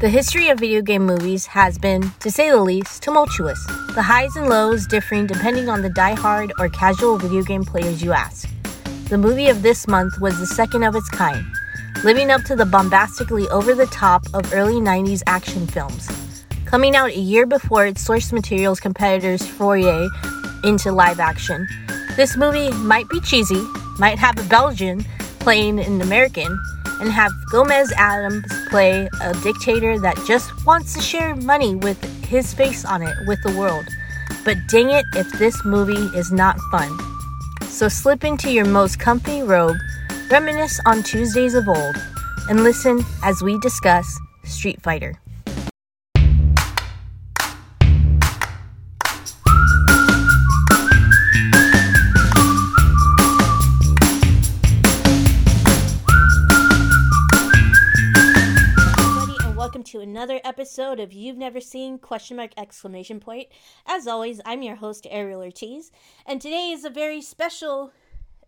The history of video game movies has been, to say the least, tumultuous, the highs and lows differing depending on the die-hard or casual video game players you ask. The movie of this month was the second of its kind, living up to the bombastically over the top of early 90s action films. Coming out a year before its source material's competitors' foray into live action, this movie might be cheesy, might have a Belgian playing an American, and have Gomez Addams play a dictator that just wants to share money with his face on it with the world. But dang it if this movie is not fun. So slip into your most comfy robe, reminisce on Tuesdays of old, and listen as we discuss Street Fighter. Another episode of You've Never Seen question mark exclamation point. As always, I'm your host Ariel Ortiz, and today is a very special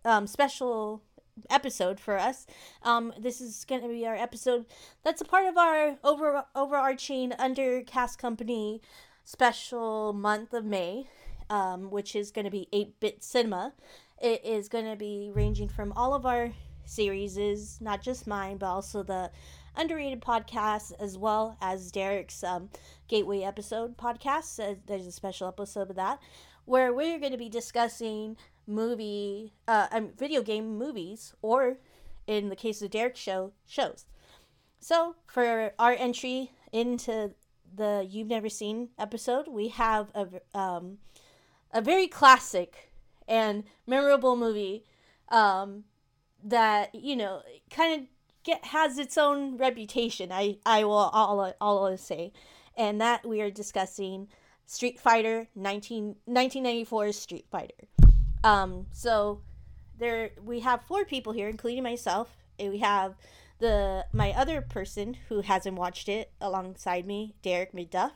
um, special episode for us. Um, this is going to be our episode that's a part of our over overarching undercast company special month of May, um, which is going to be 8-bit cinema. It is going to be ranging from all of our series, not just mine, but also the underrated podcasts as well as Derek's um, Gateway episode podcast. Uh, there's a special episode of that where we're going to be discussing movie, uh, um, video game movies, or in the case of Derek's show, shows. So for our entry into the You've Never Seen episode, we have a, um, a very classic and memorable movie um, that, you know, kind of get has its own reputation. I I will all all say, and that we are discussing Street Fighter 19, 1994's Street Fighter. Um, so there we have four people here, including myself. And we have the my other person who hasn't watched it alongside me, Derek McDuff.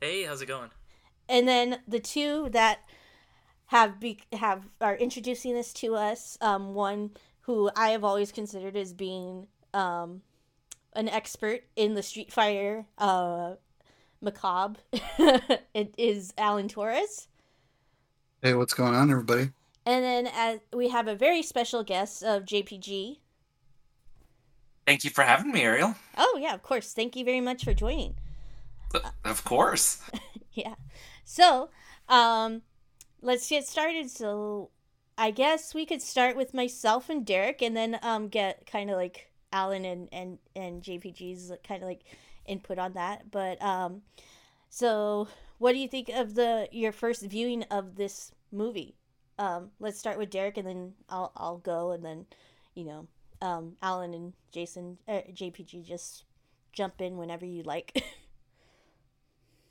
Hey, how's it going? And then the two that have be have are introducing this to us. Um, one who I have always considered as being um, an expert in the Street Fighter uh, macabre. it is Alan Torres. Hey, what's going on, everybody? And then as we have a very special guest of JPG. Thank you for having me, Ariel. Oh yeah, of course. Thank you very much for joining. Of course. yeah. So, um, let's get started. So, I guess we could start with myself and Derek, and then um get kind of like Alan and and and JPG's kind of like input on that. But um, so what do you think of the your first viewing of this movie? Um, let's start with Derek, and then I'll I'll go, and then you know um Alan and Jason uh, JPG just jump in whenever you like.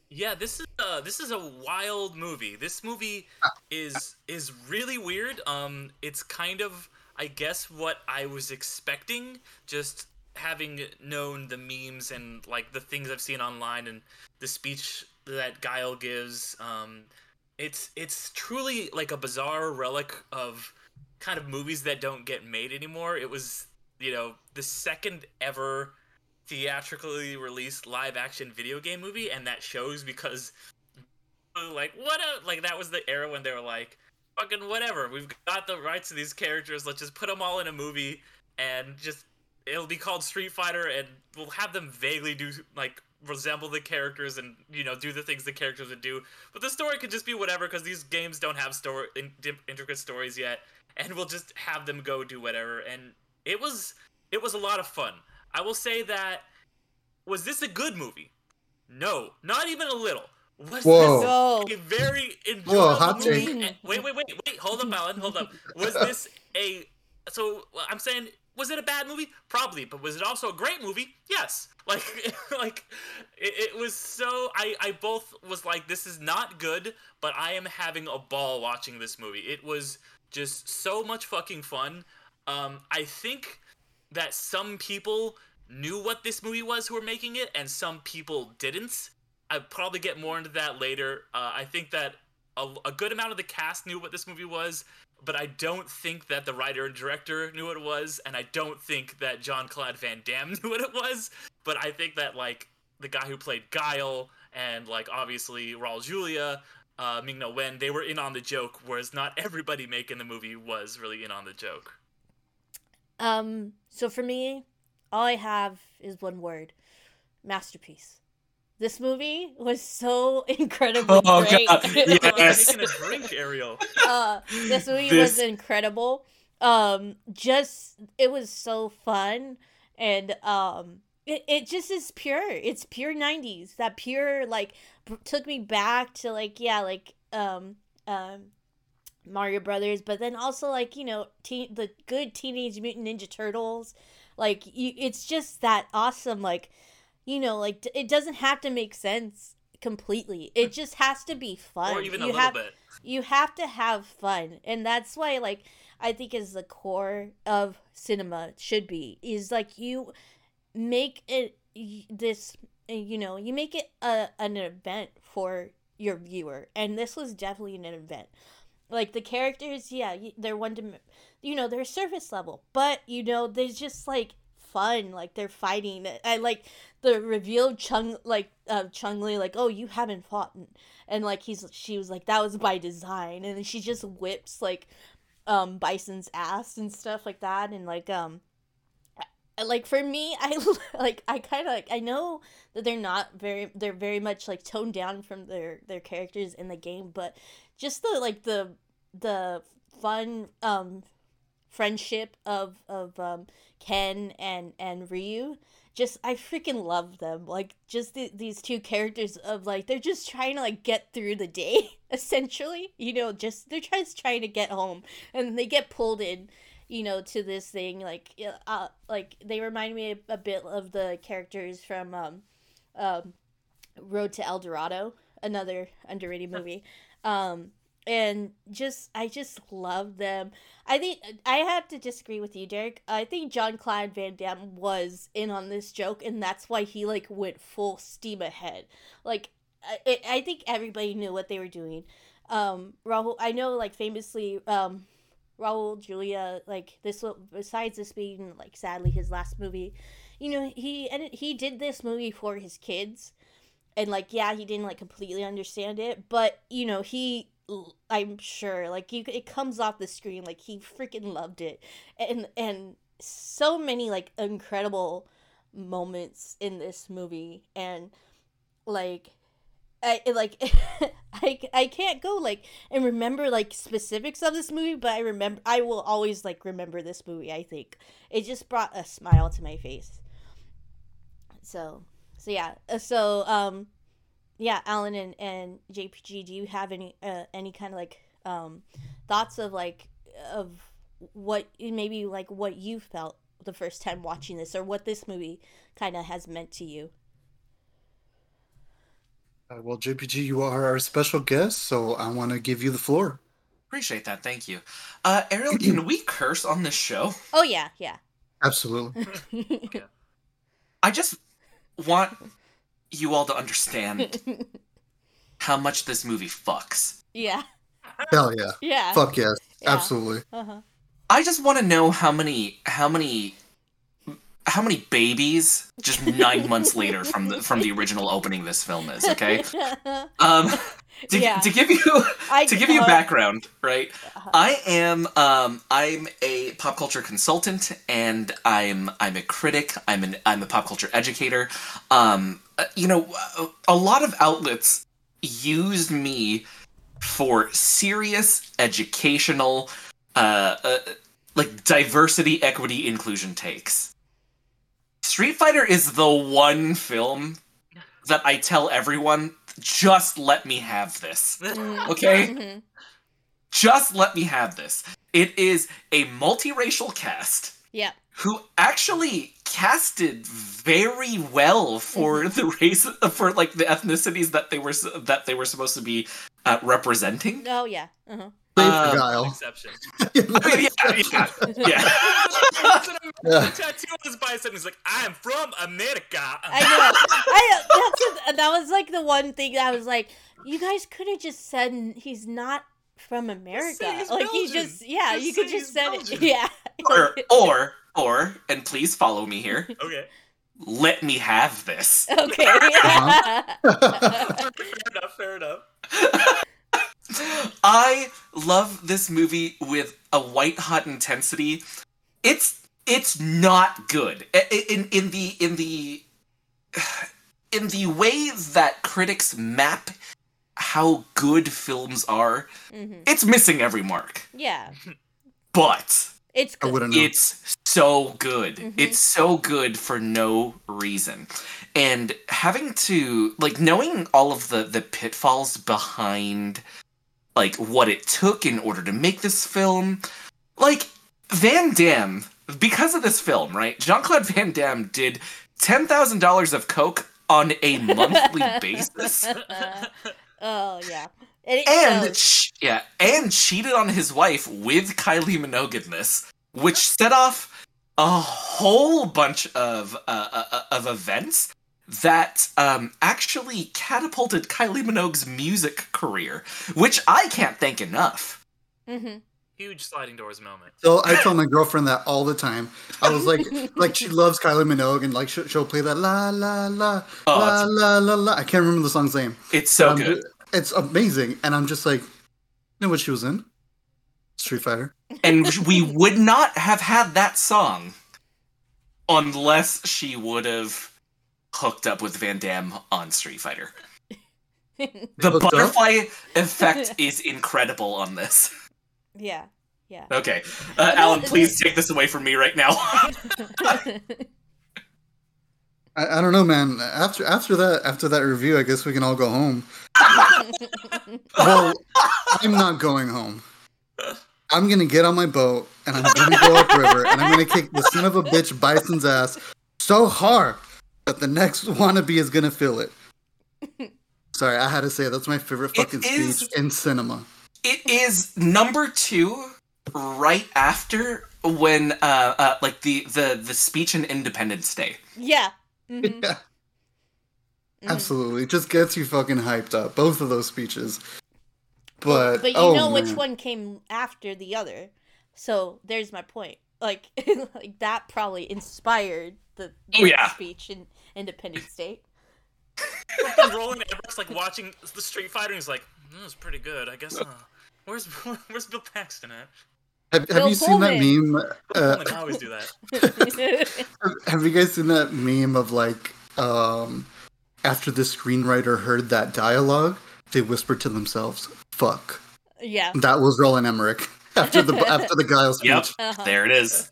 Yeah, this is uh this is a wild movie. This movie is is really weird. Um it's kind of I guess what I was expecting just having known the memes and like the things I've seen online and the speech that Guile gives um it's it's truly like a bizarre relic of kind of movies that don't get made anymore. It was, you know, the second ever theatrically released live action video game movie and that shows because like what a like that was the era when they were like fucking whatever we've got the rights to these characters let's just put them all in a movie and just it'll be called street fighter and we'll have them vaguely do like resemble the characters and you know do the things the characters would do. But the story could just be whatever because these games don't have story in, intricate stories yet and we'll just have them go do whatever. And it was it was a lot of fun I will say that was this a good movie? No, not even a little. Was Whoa. this a very enjoyable Whoa, movie? Wait, wait, wait, wait. Hold up, Alan. Hold up. Was this a so I'm saying was it a bad movie? Probably, but was it also a great movie? Yes. Like, like it, it, was so. I, I both was like, this is not good, but I am having a ball watching this movie. It was just so much fucking fun. Um, I think that some people knew what this movie was who were making it, and some people didn't. I'll probably get more into that later. Uh, I think that a, a, good amount of the cast knew what this movie was, but I don't think that the writer and director knew what it was, and I don't think that Jean-Claude Van Damme knew what it was. But I think that like the guy who played Guile and like obviously Raul Julia, uh, Ming Na Wen, they were in on the joke, whereas not everybody making the movie was really in on the joke. Um, so for me, all I have is one word: masterpiece. This movie was so incredibly Oh, great. God, Yes. was making a drink, Ariel. uh, this movie This- was incredible. Um, just it was so fun, and um, it, it just is pure. It's pure '90s. That pure like b- took me back to like yeah like um um Mario Brothers, but then also like you know teen, the good Teenage Mutant Ninja Turtles. Like you, it's just that awesome. Like you know like d- it doesn't have to make sense completely. It just has to be fun. or even a You little have, bit. you have to have fun and that's why like i think is the core of cinema should be is like you make it this uh, you know you make it a, an event for your viewer and this was definitely an event like the characters yeah they're one dim- you know they're surface level but you know there's just like fun like they're fighting. I like the reveal chung like uh Chun Li like oh you haven't fought and like he's she was like that was by design and she just whips like um bison's ass and stuff like that and like um like for me i like i kind of like i know that they're not very they're very much like toned down from their their characters in the game but just the like the the fun um friendship of of um ken and and ryu just I freaking love them. Like just th- these two characters of like they're just trying to like get through the day essentially. You know, just they're just trying to get home and they get pulled in, you know, to this thing like uh like they remind me a, a bit of the characters from um um Road to El Dorado, another underrated movie. Um and just I just love them. I think I have to disagree with you, Derek. I think Jean-Claude Van Damme was in on this joke, and that's why he like went full steam ahead. Like, I, I think everybody knew what they were doing. Um, Raul, I know, like famously, um, Raul Julia, like this. Besides this being like sadly his last movie, you know, he and he did this movie for his kids, and like yeah, he didn't like completely understand it, but you know he I'm sure like you it comes off the screen like he freaking loved it. And and so many like incredible moments in this movie and like I like I, I can't go like and remember like specifics of this movie but I remember I will always like remember this movie I think. It just brought a smile to my face. So so yeah uh, so um yeah alan and, and jpg do you have any uh, any kind of like um thoughts of like of what maybe like what you felt the first time watching this or what this movie kind of has meant to you Uh, well, JPG, you are our special guest, so I want to give you the floor. Appreciate that. Thank you. Uh, Ariel, can we curse on this show? oh yeah yeah Absolutely. I just want you all to understand how much this movie fucks. yeah Hell yeah. yeah Fuck yes. Yeah. Absolutely. uh-huh I just want to know how many how many how many babies just nine months later from the from the original opening this film is. Okay. Um, to, Yeah. to give you I, to give you background, right? uh-huh. I am um I'm a pop culture consultant and I'm I'm a critic. I'm an I'm a pop culture educator. Um uh, you know a, a lot of outlets used me for serious educational uh, uh like diversity, equity, inclusion takes. Street Fighter is the one film that I tell everyone just let me have this. Mm, Okay? mhm. just let me have this. It is a multiracial cast yeah who actually casted very well for the race for like the ethnicities that they were that they were supposed to be uh, representing. oh yeah uh-huh Um, Guile. Exception. I mean, yeah, yeah, yeah. Yeah. tattoo on his bicep. He's like, "I'm from America." I know. I that was like the one thing that I was like, you guys could have just said he's not from America. he's Like you Belgian. just yeah, Just you could just he's said it. Yeah. Or or or and please follow me here. Okay. Let me have this. okay. fair enough. Fair enough. I love this movie with a white hot intensity. It's it's not good I- I- in in the in the in the way that critics map how good films are. Mm-hmm. It's missing every mark, Yeah. but It's I good. wouldn't it's so good. Mhm. It's so good for no reason. And having to like knowing all of the the pitfalls behind like what it took in order to make this film, like Van Damme, because of this film, right? Jean-Claude Van Damme did $10,000 of coke on a monthly basis oh yeah. And, and shows. ch- yeah, and cheated on his wife with Kylie Minogue in this, which set off a whole bunch of uh, uh, of events that um, actually catapulted Kylie Minogue's music career, which I can't thank enough. Mhm. Huge sliding doors moment. So I tell my girlfriend that all the time. I was like, like she loves Kylie Minogue, and like she'll, she'll play that la la la Oh, la la la la. I can't remember the song's name. It's so Um, good, It's amazing, and I'm just like, you know what she was in? Street Fighter. and we would not have had that song unless she would have hooked up with Van Damme on Street Fighter. The Hooked up? butterfly effect is incredible on this. yeah. Yeah. Okay, uh, Alan, please take this away from me right now. I, I don't know, man. After after that after that review, I guess we can all go home. Well, I'm not going home. I'm gonna get on my boat and I'm gonna go upriver and I'm gonna kick the son of a bitch bison's ass so hard that the next wannabe is gonna feel it. Sorry, I had to say it. that's my favorite fucking is- speech in cinema. it is number two, right after when, uh, uh like the the the speech in Independence Day. yeah. Mhm. Yeah, Mhm. absolutely. It just gets you fucking hyped up. Both of those speeches. But but you oh, know which one came after the other. So there's my point. Like, like that probably inspired the Oh, yeah. speech in Independence state. Roland Emmerich like watching the Street Fighter. and He's like, "That was pretty good. I guess." Uh, where's Where's Bill Paxton at? Have, have Bill you seen that meme? Uh, I always do that. have you guys seen that meme of like, um, after the screenwriter heard that dialogue, they whispered to themselves, "Fuck." yeah. That was Roland Emmerich after the after the Guile speech. Yep, Uh-huh. there it is.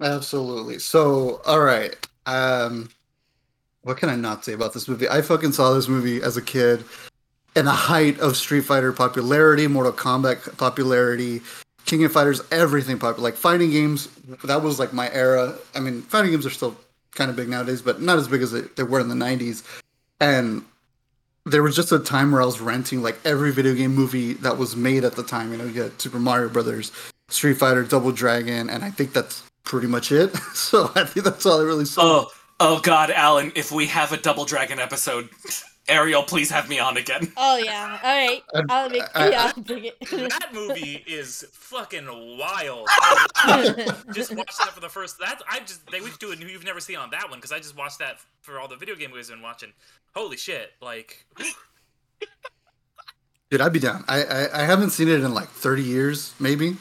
Absolutely. So, all right. Um, what can I not say about this movie? I fucking saw this movie as a kid in the height of Street Fighter popularity, Mortal Kombat popularity, King of Fighters, everything popular. Like fighting games, that was like my era. I mean, fighting games are still kind of big nowadays, but not as big as they, were in the 90s. And there was just a time where I was renting like every video game movie that was made at the time. You know, you had Super Mario Brothers, Street Fighter, Double Dragon, and I think that's pretty much it. so I think that's all I really saw. Oh, oh God, Alan! If we have a Double Dragon episode, Ariel, please have me on again. Oh yeah. All right. I- I'll make. I- yeah, I'll bring it. That movie is fucking wild. just watched that for the first. That I just they we could do a you've never seen on that one because I just watched that for all the video game movies I've been watching. Holy shit! Like Dude, I'd be down. I, I I haven't seen it in like 30 years, maybe.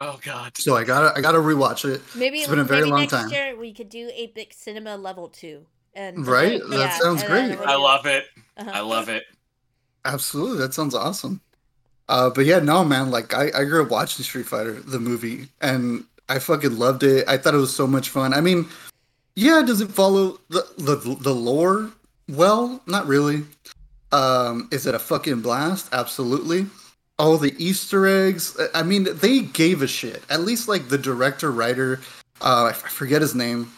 Oh God. So I gotta I gotta rewatch it. maybe It's been a very maybe long next time. year we could do 8-bit cinema level two. And Right? like, That yeah, sounds and great. I love it. uh-huh. I love it. Absolutely, that sounds awesome. Uh, but yeah, no, man. Like I, I grew up watching Street Fighter the movie, and I fucking loved it. I thought it was so much fun. I mean, yeah, does it follow the the, the lore well? Not really. Um, is it a fucking blast? Absolutely. All the Easter eggs. I mean, they gave a shit. At least like the director writer, uh, I forget his name.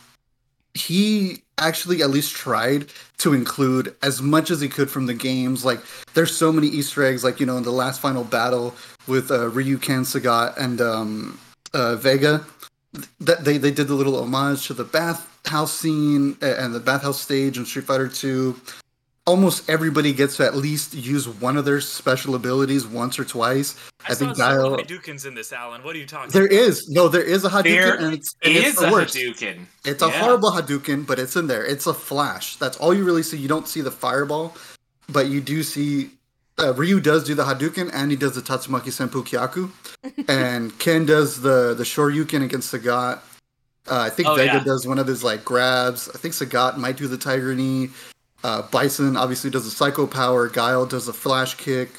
He actually at least tried to include as much as he could from the games. Like, there's so many Easter eggs. Like, you know, in the last final battle with uh, Ryu, Ken, Sagat, and um, uh, Vega, that they they did the little homage to the bathhouse scene and the bathhouse stage in Street Fighter Two. Almost everybody gets to at least use one of their special abilities once or twice. I, I saw think several Guile. Hadoukens in this, Alan. What are you talking There about? is no, there is a Hadouken, There and it's, and is it's the a worst. Hadouken. It's a Yeah. horrible Hadouken, but it's in there. It's a flash. That's all you really see. You don't see the fireball, but you do see uh, Ryu does do the Hadouken and he does the Tatsumaki Senpu Kyaku, and Ken does the the Shoryuken against Sagat. Uh, I think Oh, Vega yeah. does one of his like grabs. I think Sagat might do the Tiger Knee. Uh, Bison obviously does a Psycho Power. Guile does a Flash Kick.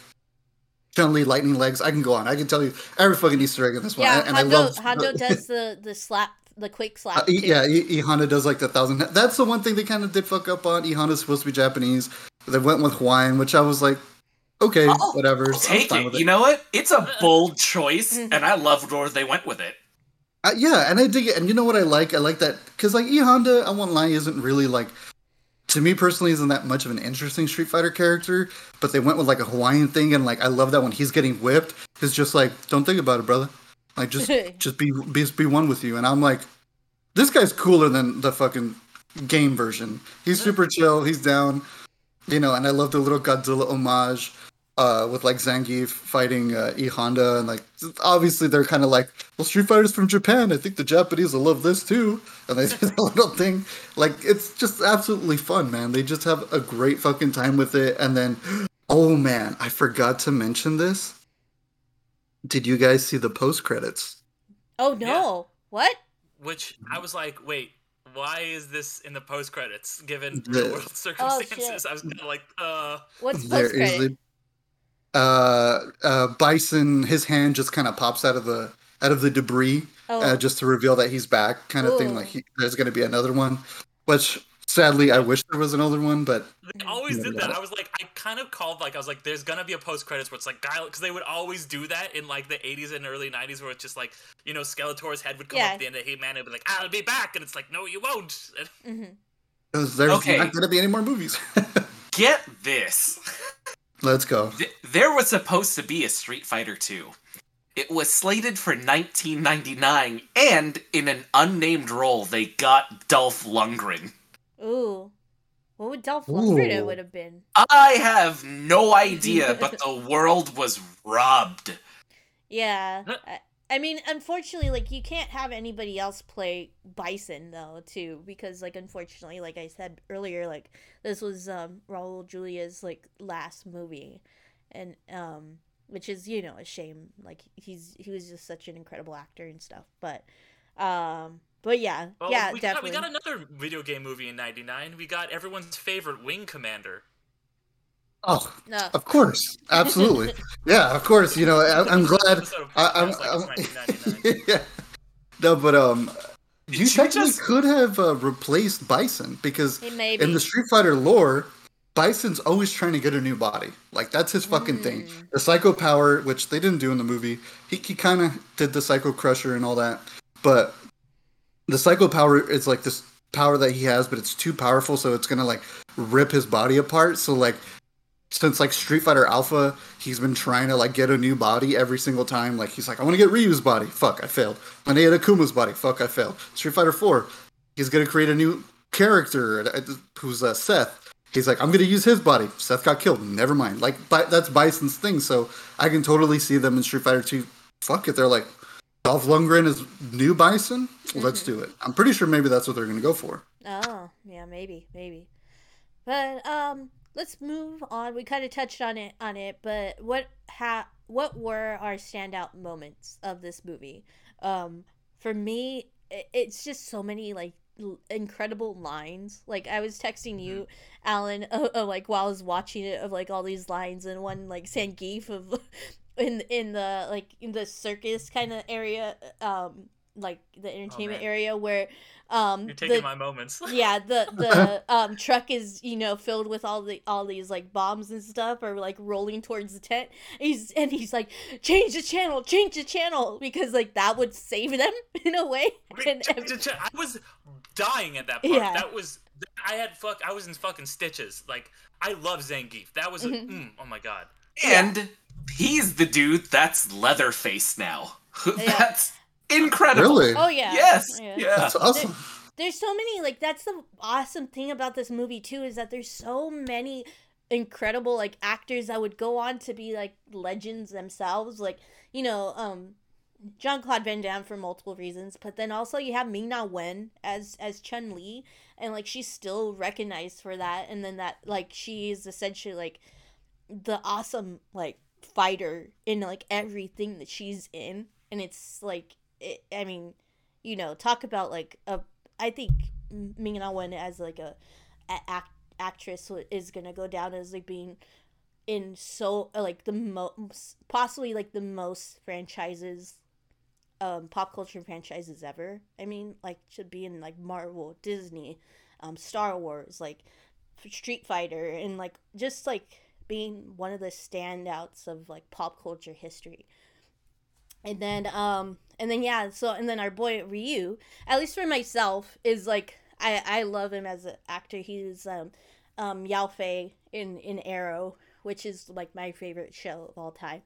Chun Li Lightning Legs. I can go on. I can tell you every fucking Easter egg in this one. Yeah, and I Honda, love Honda does the the slap, the quick slap. uh. Yeah, E- E Honda does like the thousand. That's the one thing they kind of did fuck up on. E Honda's supposed to be Japanese. They went with Hawaiian, which I was like, okay, I'll- whatever. I'll I'm take fine it. with You know what? It's a bold choice, Mhm. and I love where they went with it. Uh, yeah, and I dig it. And you know what I like? I like that because like E Honda, I won't lie, isn't really like to me personally isn't that much of an interesting Street Fighter character. But they went with like a Hawaiian thing, and like I love that when he's getting whipped, it's just like, don't think about it, brother. Like just just be be be one with you. And I'm like, this guy's cooler than the fucking game version. He's super chill. He's down, you know. And I love the little Godzilla homage uh, with like Zangief fighting uh, E Honda, and like obviously they're kind of like, well, Street Fighter's from Japan. I think the Japanese will love this too. And they do a little thing, like it's just absolutely fun, man. They just have a great fucking time with it. And then, oh man, I forgot to mention this. Did you guys see the post credits? oh no! What? Which I was like, wait, why is this in the post credits? Given The- world circumstances, I was kind of like, uh, What's post credit? Is a uh, uh, Bison. His hand just kind of pops out of the out of the debris, Oh, uh, just to reveal that he's back, kind of thing. Like he, there's going to be another one, which sadly I wish there was another one, but they always Yeah, did yeah. that. I was like, I kind of called like I was like, there's gonna be a post credits where it's like guy because they would always do that in like the 80s and early 90s, where it's just like, you know, Skeletor's head would come Yeah. up at the end of He-Man and be like, I'll be back, and it's like, no, you won't. And mhm. 'cause there's Okay. not going to be any more movies. Get this. Let's go. Th- There was supposed to be a Street Fighter 2. It was slated for 1999, and in an unnamed role, they got Dolph Lundgren. Ooh, what would Dolph Lundgren it Ooh. would have been? I have no idea, but the world was robbed. Yeah. I, I mean, unfortunately, like you can't have anybody else play Bison though, too, because like unfortunately, like I said earlier, like this was um Raul Julia's like last movie, and um which is you know a shame. Like he's he was just such an incredible actor and stuff, but um but yeah well, yeah we got, definitely we got another video game movie in '99. We got everyone's favorite Wing Commander. Oh, no of course, absolutely, yeah, of course. You know, I, I'm glad. I, I'm, podcast like I'm- yeah. No, but um, you Did you technically just- could have uh, replaced Bison because in the Street Fighter lore, Bison's always trying to get a new body. Like that's his fucking thing. Mm. The Psycho Power, which they didn't do in the movie, he, he kind of did the Psycho Crusher and all that, but the Psycho Power is like this power that he has, but it's too powerful, so it's gonna like rip his body apart. So like. Since like Street Fighter Alpha, he's been trying to like get a new body every single time. Like he's like, I want to get Ryu's body. Fuck, I failed. I get Akuma's body. Fuck, I failed. Street Fighter Four, he's gonna create a new character uh, who's uh, Seth. He's like, I'm gonna use his body. Seth got killed. Never mind. Like that's Bison's thing. So I can totally see them in Street Fighter Two. Fuck it, they're like, Dolph Lundgren is new Bison. Let's do it. I'm pretty sure maybe that's what they're gonna go for. Oh, yeah, maybe, maybe. But um let's move on. We kind of touched on it on it, but what ha what were our standout moments of this movie? Um for me, it's just so many like l- incredible lines. Like I was texting you, Alan, uh, uh, like while I was watching it of like all these lines and one like Zangief of in in the like in the circus kind of area um like the entertainment man. area where um You're taking the, my moments. yeah the the um truck is you know filled with all the all these like bombs and stuff or like rolling towards the tent he's and he's like change the channel change the channel because like that would save them in a way and Ch- ev- ch- ch- I was dying at that part. Yeah. That was I had fuck. I was in fucking stitches. Like I love Zangief. That was a, Mhm. mm, oh my god. And he's the dude that's Leatherface now. Yeah. That's incredible. Really? oh yeah Yes. yeah. Yeah. That's awesome. there's so many like that's the awesome thing about this movie too is that there's so many incredible like actors that would go on to be like legends themselves like you know um Jean-Claude Van Damme for multiple reasons, but then also you have Ming Na Wen as as Chun Li, and like she's still recognized for that, and then that like she's essentially like the awesome like fighter in like everything that she's in, and it's like it, I mean, you know, talk about like a I think Ming Na Wen as like a, a act, actress is gonna go down as like being in so like the most possibly like the most franchises um pop culture franchises ever. I mean like should be in like marvel disney um star wars like street fighter and like just like being one of the standouts of like pop culture history. And then um and then yeah so and then our boy ryu at least for myself is like i i love him as an actor. He's um um yao fei in in arrow which is like my favorite show of all time.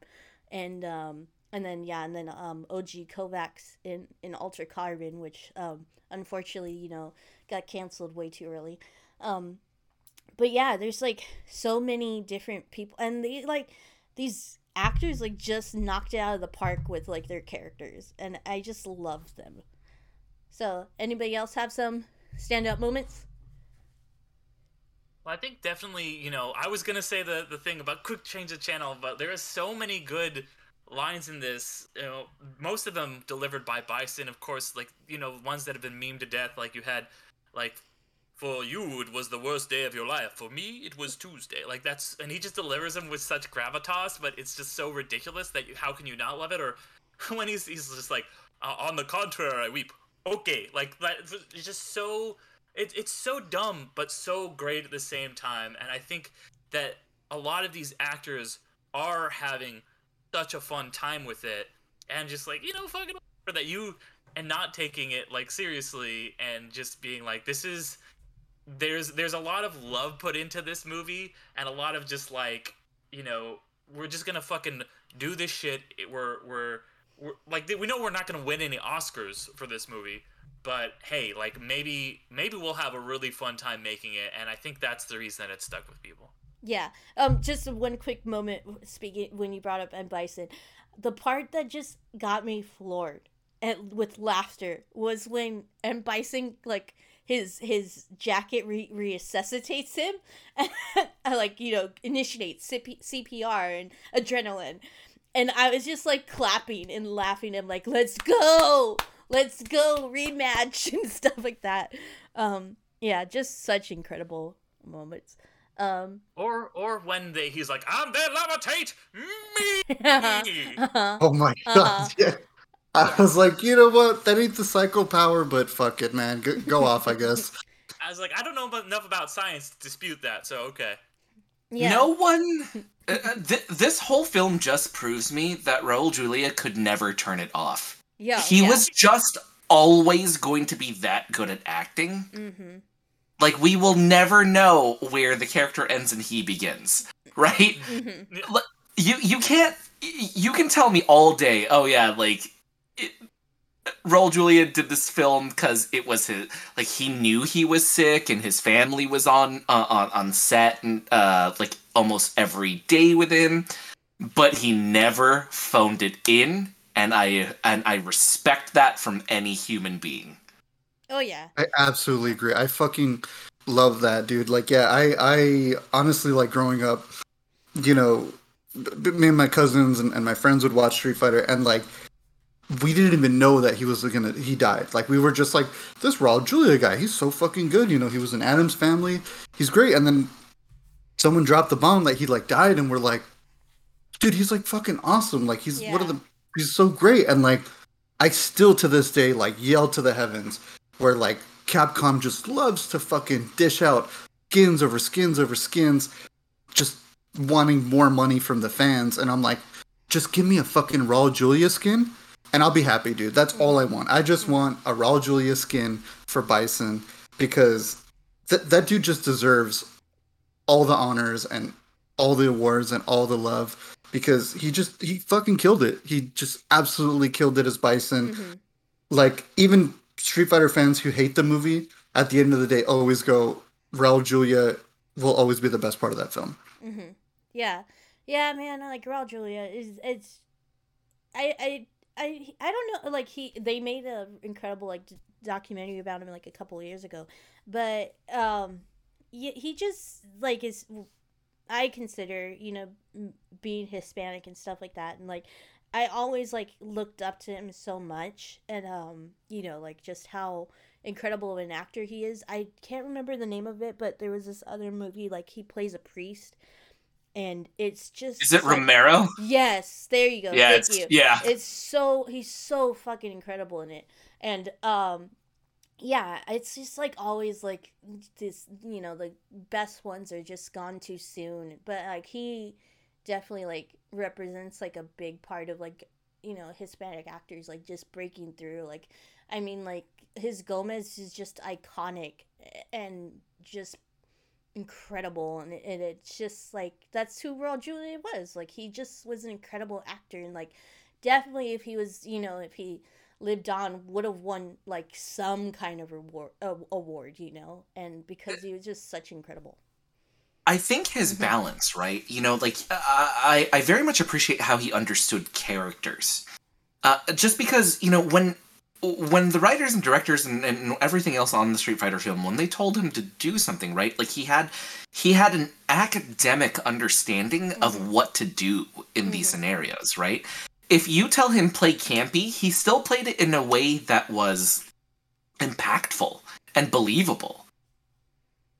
And um and then yeah and then um og kovacs in in Altered Carbon which um unfortunately you know got canceled way too early. Um but yeah there's like so many different people and they like these actors like just knocked it out of the park with like their characters and i just love them. So anybody else have some standout moments? Well i think definitely you know i was gonna say the the thing about quick change the channel but there are so many good lines in this you know most of them delivered by bison of course like you know ones that have been memed to death like you had like for you it was the worst day of your life. For me it was tuesday. Like that's and he just delivers them with such gravitas but it's just so ridiculous that you, how can you not love it? Or when he's he's just like uh, on the contrary i weep. Okay like that it's just so it, it's so dumb but so great at the same time. And i think that a lot of these actors are having such a fun time with it and just like you know fucking that you and not taking it like seriously and just being like this is there's there's a lot of love put into this movie and a lot of just like you know we're just gonna fucking do this shit we're we're, we're like we know we're not gonna win any oscars for this movie but hey like maybe maybe we'll have a really fun time making it and i think that's the reason that it stuck with people yeah. Um. Just one quick moment. Speaking when you brought up M Bison, the part that just got me floored and with laughter was when M Bison like his his jacket re- resuscitates him, and like you know initiates CP- CPR and adrenaline, and I was just like clapping and laughing. I'm like, let's go, let's go rematch and stuff like that. Um. Yeah. Just such incredible moments. Um, or or when they he's like, I'm there, levitate me. uh-huh. Oh my god! Uh-huh. Yeah. I was like, you know what? That ain't the psycho power, but fuck it, man. Go, go off, I guess. I was like, I don't know about, enough about science to dispute that, so okay. yeah. No one. Uh, uh, th- this whole film just proves me that Raul Julia could never turn it off. Yeah. he yeah. was just always going to be that good at acting. Mm-hmm. Like we will never know where the character ends and he begins, right? Mm-hmm. You you can't you can tell me all day. Oh yeah, like it, Raul Julia did this film because it was his like he knew he was sick and his family was on uh, on on set and uh like almost every day with him, but he never phoned it in, and I and I respect that from any human being. Oh yeah. I absolutely agree. I fucking love that, dude. Like, yeah, I, I honestly like growing up. You know, me and my cousins and, and my friends would watch Street Fighter, and like, we didn't even know that he was gonna he died. Like, we were just like, this Raul Julia guy, he's so fucking good. You know, he was in Addams family, he's great. And then someone dropped the bomb that he like died, and we're like, dude, he's like fucking awesome. Like, he's one of the he's so great, and like, I still to this day like yell to the heavens where like Capcom just loves to fucking dish out skins over skins over skins, just wanting more money from the fans. And I'm like, just give me a fucking Raul Julia skin and I'll be happy, dude. That's all I want. I just want a Raul Julia skin for Bison because th- that dude just deserves all the honors and all the awards and all the love because he just he fucking killed it. He just absolutely killed it as Bison Mhm. like even Street Fighter fans who hate the movie at the end of the day always go, Raul Julia will always be the best part of that film. Mm-hmm. Yeah, yeah, man. Like Raul Julia is it's. I I I I don't know. Like he, they made a incredible like documentary about him like a couple years ago, but um, he, he just like is. I consider you know being Hispanic and stuff like that, and like I always like looked up to him so much, and um, you know, like just how incredible of an actor he is. I can't remember the name of it, but there was this other movie like he plays a priest, and it's just Is it like- Romero? Yes, there you go. Yeah, Thank it's, you. yeah. It's so he's so fucking incredible in it, and um, yeah, it's just like always like this. You know, the best ones are just gone too soon, but like he definitely like represents like a big part of like you know Hispanic actors like just breaking through. Like, I mean, like his Gomez is just iconic and just incredible and, it, and it's just like that's who Raul Julia was like he just was an incredible actor and like definitely if he was you know if he lived on would have won like some kind of reward uh, award you know and because he was just such incredible I think his Mhm. balance, right? You know, like I, I I very much appreciate how he understood characters. Uh, just because you know when when the writers and directors and, and everything else on the Street Fighter film when they told him to do something, right? Like he had he had an academic understanding of Mhm. what to do in these Mhm. scenarios, right? If you tell him play campy, he still played it in a way that was impactful and believable.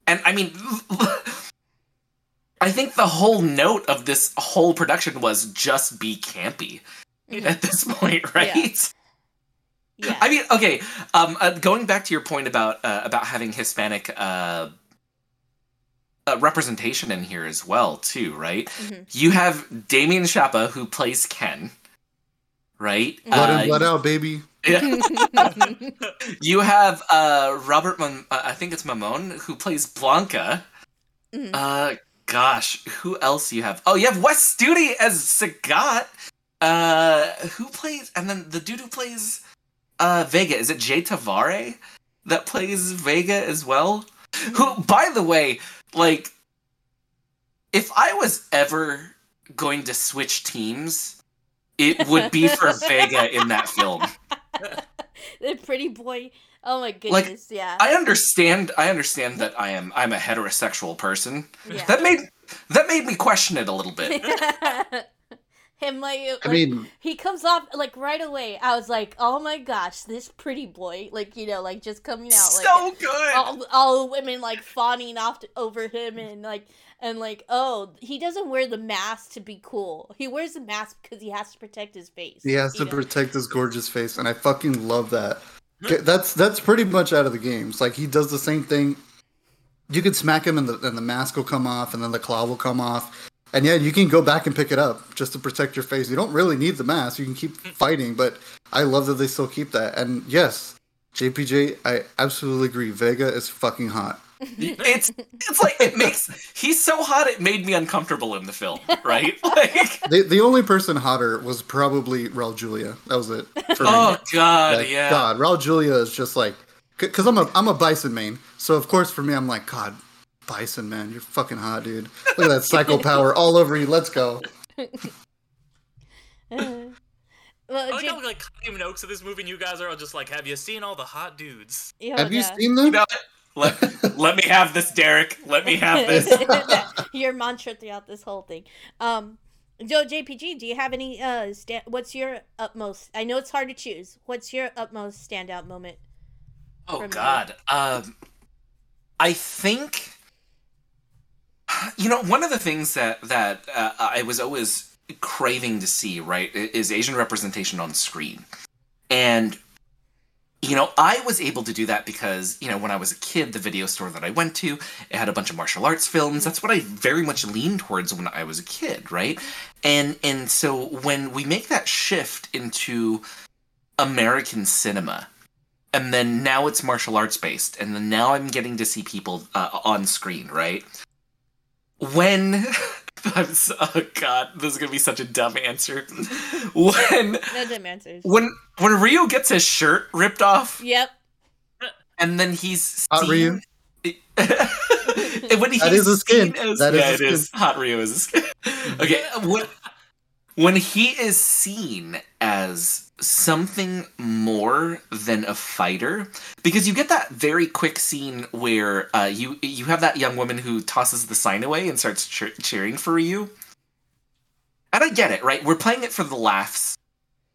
And I mean, I think the whole note of this whole production was just be campy Mhm. at this point, right? yeah I mean, okay. Um, uh, going back to your point about uh, about having Hispanic uh, uh, representation in here as well, too, right? Mhm. You have Damian Chapa who plays Ken, right? Blood Uh, in, blood out, baby. yeah. You have uh, Robert, Mam- uh, I think it's Mamon, who plays Blanka. Mhm. Uh, gosh, who else you have? Oh, you have Wes Studi as Sagat. Uh, who plays? And then the dude who plays uh Vega is it Jay Tavare that plays Vega as well? Who, by the way, like, if I was ever going to switch teams, it would be for Vega in that film. the pretty boy oh my goodness yeah I understand. I understand that I am. I'm a heterosexual person. yeah That made that made me question it a little bit. him like, I mean, he comes off like right away i was like oh my gosh this pretty boy like you know like just coming out like so good. all, all women like fawning off to, over him and like and like oh he doesn't wear the mask to be cool he wears the mask because he has to protect his face he has to know? protect his gorgeous face, and I fucking love that. That's that's pretty much out of the games. Like he does the same thing. You could smack him, and the and the mask will come off, and then the claw will come off, and yeah, you can go back and pick it up just to protect your face. You don't really need the mask. You can keep fighting, but I love that they still keep that. And yes, JPJ, I absolutely agree. Vega is fucking hot. It's it's like it makes he's so hot it made me uncomfortable in the film, right? Like The the only person hotter was probably Raul Julia. That was it. Oh god, Like, yeah. God, Raul Julia is just like, because I'm a I'm a Bison main, so of course for me I'm like, God, Bison man, you're fucking hot, dude. Look at that psycho power all over you. Let's go. well, I like J- how like Kylie Noakes of this movie, and you guys are all just like, "Have you seen all the hot dudes?" yeah, Have you seen them? You know, let, let me have this, Derek. Let me have this. your mantra throughout this whole thing. Um, Joe JPG, do you have any? Uh, sta- what's your utmost? I know it's hard to choose. What's your utmost standout moment? Oh God. Um, I think you know one of the things that that uh, I was always craving to see right is Asian representation on screen, and you know I was able to do that because you know when I was a kid, the video store that I went to it had a bunch of martial arts films. That's what I very much leaned towards when I was a kid, right? And and so when we make that shift into American cinema and then now it's martial arts based and then now i'm getting to see people uh, on screen right when I'm so, oh god this is gonna be such a dumb answer when No dumb answers. when when Ryu gets his shirt ripped off Yep. and then he's Hot Ryu. seen- and when he's That is a skin. as- That is yeah, a it is. Hot Ryu is a skin. okay, when, when he is seen as something more than a fighter, because you get that very quick scene where uh, you you have that young woman who tosses the sign away and starts cheer- cheering for you. And I get it, right? We're playing it for the laughs,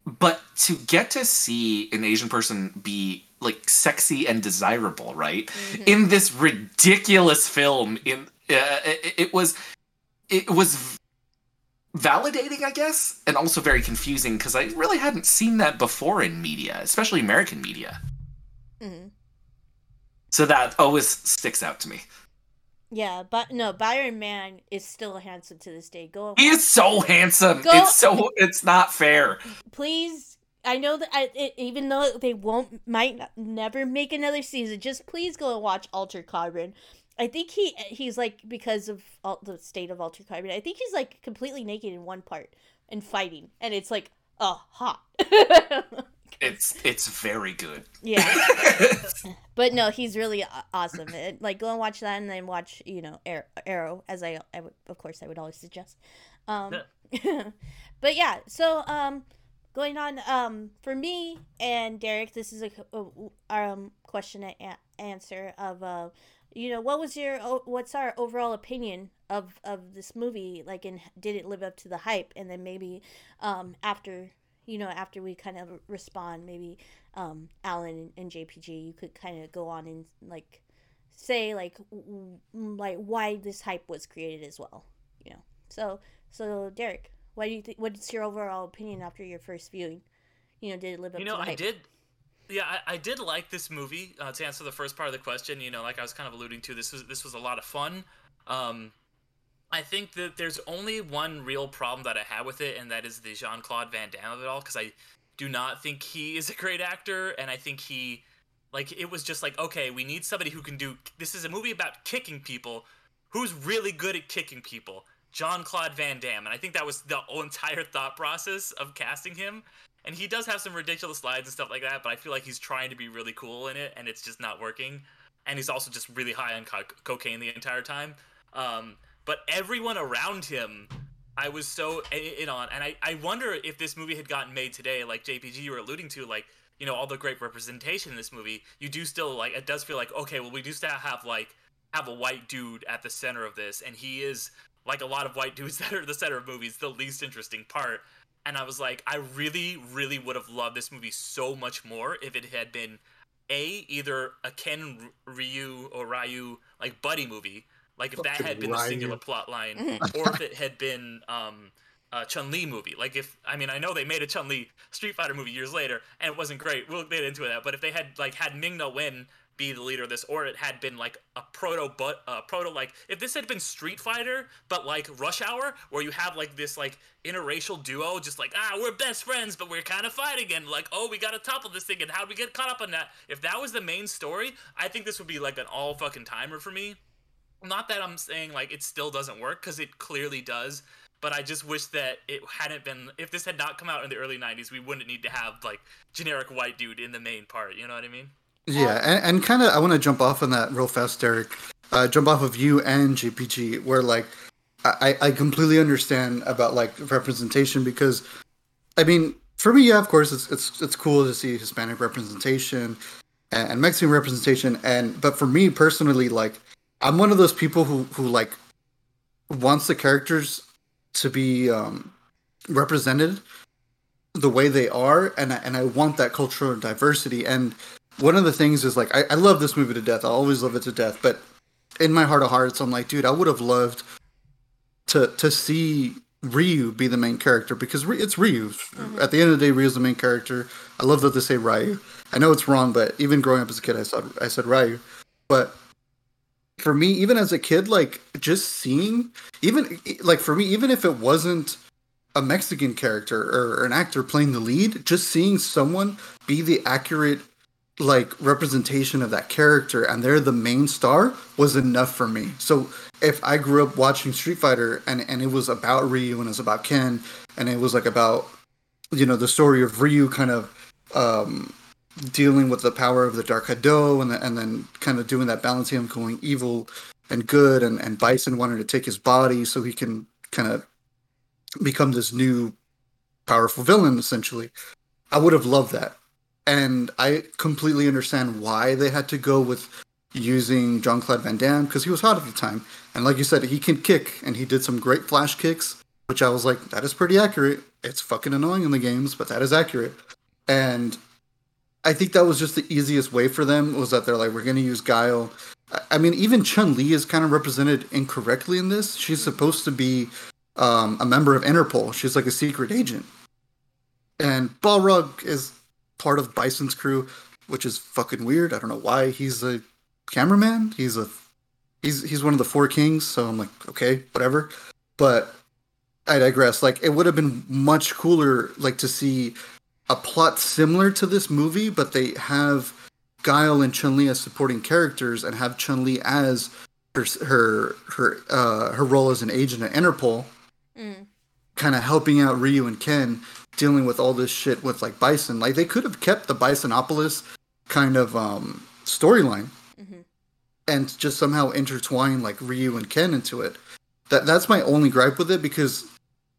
but to get to see an Asian person be like sexy and desirable, right? Mhm. in this ridiculous film in uh, it, it was it was validating i guess and also very confusing because i really hadn't seen that before in media especially american media. Mm-hmm. so that always sticks out to me. Yeah, but no, Byron Mann is still handsome to this day. Go he is so handsome. Go- it's so it's not fair. Please i know that I, it, even though they won't might not- never make another season just please go and watch Altered Carbon i think he he's like because of all, the state of Altered Carbon i think he's like completely naked in one part and fighting and it's like oh hot. It's it's very good. Yeah. But no he's really awesome and, like go and watch that and then watch you know arrow as i, I would, of course i would always suggest. Um but yeah so um going on um for me and derick this is a, a um question and answer of uh you know what was your what's our overall opinion of of this movie? Like and did it live up to the hype? And then maybe um after you know after we kind of respond maybe um alan and, jpg you could kind of go on and like say like w- like why this hype was created as well you know? So so derick what do you think what's your overall opinion after your first viewing? You know did it live up you to know the i did yeah I, I did like this movie uh, to answer the first part of the question you know like i was kind of alluding to this was this was a lot of fun. Um i think that there's only one real problem that i had with it and that is the jean-claude van damme of it all because i do not think he is a great actor and i think he like it was just like okay we need somebody who can do this is a movie about kicking people. Who's really good at kicking people? Jean-Claude Van Damme, and I think that was the entire thought process of casting him. And he does have some ridiculous slides and stuff like that, but I feel like he's trying to be really cool in it, and it's just not working. And he's also just really high on co- cocaine the entire time. Um, but everyone around him, I was so in on, and I, I wonder if this movie had gotten made today, like JPG you were alluding to, like you know all the great representation in this movie. You do still like it does feel like okay, well we do still have like have a white dude at the center of this, and he is like a lot of white dudes that are the center of movies, the least interesting part. And I was like, I really, really would have loved this movie so much more if it had been a either a Ken Ryu or Ryu like buddy movie, like if that had been the Ryu. singular plot line, or if it had been um a Chun Li movie. Like if I mean I know they made a Chun Li Street Fighter movie years later and it wasn't great. We'll get into that. But if they had like had Ming Na Wen be the leader of this, or it had been like a proto but uh, proto like if this had been Street Fighter but like Rush Hour, where you have like this like interracial duo, just like ah we're best friends but we're kind of fighting and like oh we got to topple this thing and how do we get caught up on that? If that was the main story, I think this would be like an all fucking timer for me. Not that I'm saying like it still doesn't work because it clearly does, but I just wish that it hadn't been. If this had not come out in the early '90s, we wouldn't need to have like generic white dude in the main part. You know what I mean? Yeah, and, and kind of, I want to jump off on that real fast, Derick. Uh, jump off of you and JPG, where like, I, I completely understand about like representation because, I mean, for me, yeah, of course, it's it's it's cool to see Hispanic representation and, and Mexican representation, and but for me personally, like, I'm one of those people who who like wants the characters to be um, represented the way they are, and I, and I want that cultural diversity and one of the things is like I, I love this movie to death. I'll always love it to death. But in my heart of hearts, I'm like, dude, I would have loved to to see Ryu be the main character because it's Ryu. Mm-hmm. At the end of the day, Ryu's the main character. I love that they say Ryu. I know it's wrong, but even growing up as a kid, I said I said Ryu. But for me, even as a kid, like just seeing, even like for me, even if it wasn't a Mexican character or an actor playing the lead, just seeing someone be the accurate like representation of that character and they're the main star was enough for me. So if I grew up watching Street Fighter and and it was about Ryu and it was about Ken and it was like about you know the story of Ryu kind of um dealing with the power of the Dark Hado and the, and then kind of doing that balancing of going evil and good and, and Bison wanted to take his body so he can kind of become this new powerful villain essentially. I would have loved that. And I completely understand why they had to go with using Jean Claude Van Damme because he was hot at the time. And like you said, he can kick and he did some great flash kicks, which I was like, that is pretty accurate. It's fucking annoying in the games, but that is accurate. And I think that was just the easiest way for them was that they're like, we're going to use Guile. I mean, even Chun Li is kind of represented incorrectly in this. She's supposed to be um, a member of Interpol. She's like a secret agent. And Balrog is part of Bison's crew, which is fucking weird. I don't know why he's a cameraman. He's a he's he's one of the four kings, so I'm like, okay, whatever. But I digress. Like it would have been much cooler like to see a plot similar to this movie, but they have Guile and Chun Li as supporting characters and have Chun Li as her her her uh, her role as an agent at Interpol, Mm. kind of helping out Ryu and Ken dealing with all this shit with like Bison. Like they could have kept the Bisonopolis kind of um, storyline mm-hmm. and just somehow intertwine like Ryu and Ken into it. That that's my only gripe with it because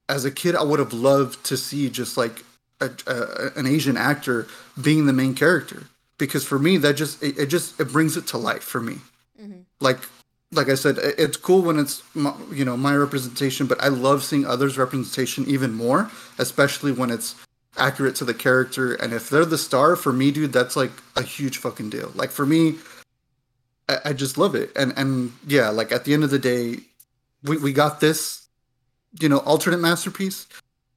as a kid I would have loved to see just like a, a, an Asian actor being the main character because for me that just it, it just it brings it to life for me. Mhm. Like like I said, it's cool when it's my, you know my representation, but I love seeing others' representation even more, especially when it's accurate to the character. And if they're the star, for me, dude, that's like a huge fucking deal. Like for me, I, I just love it. And and yeah, like at the end of the day, we we got this, you know, alternate masterpiece.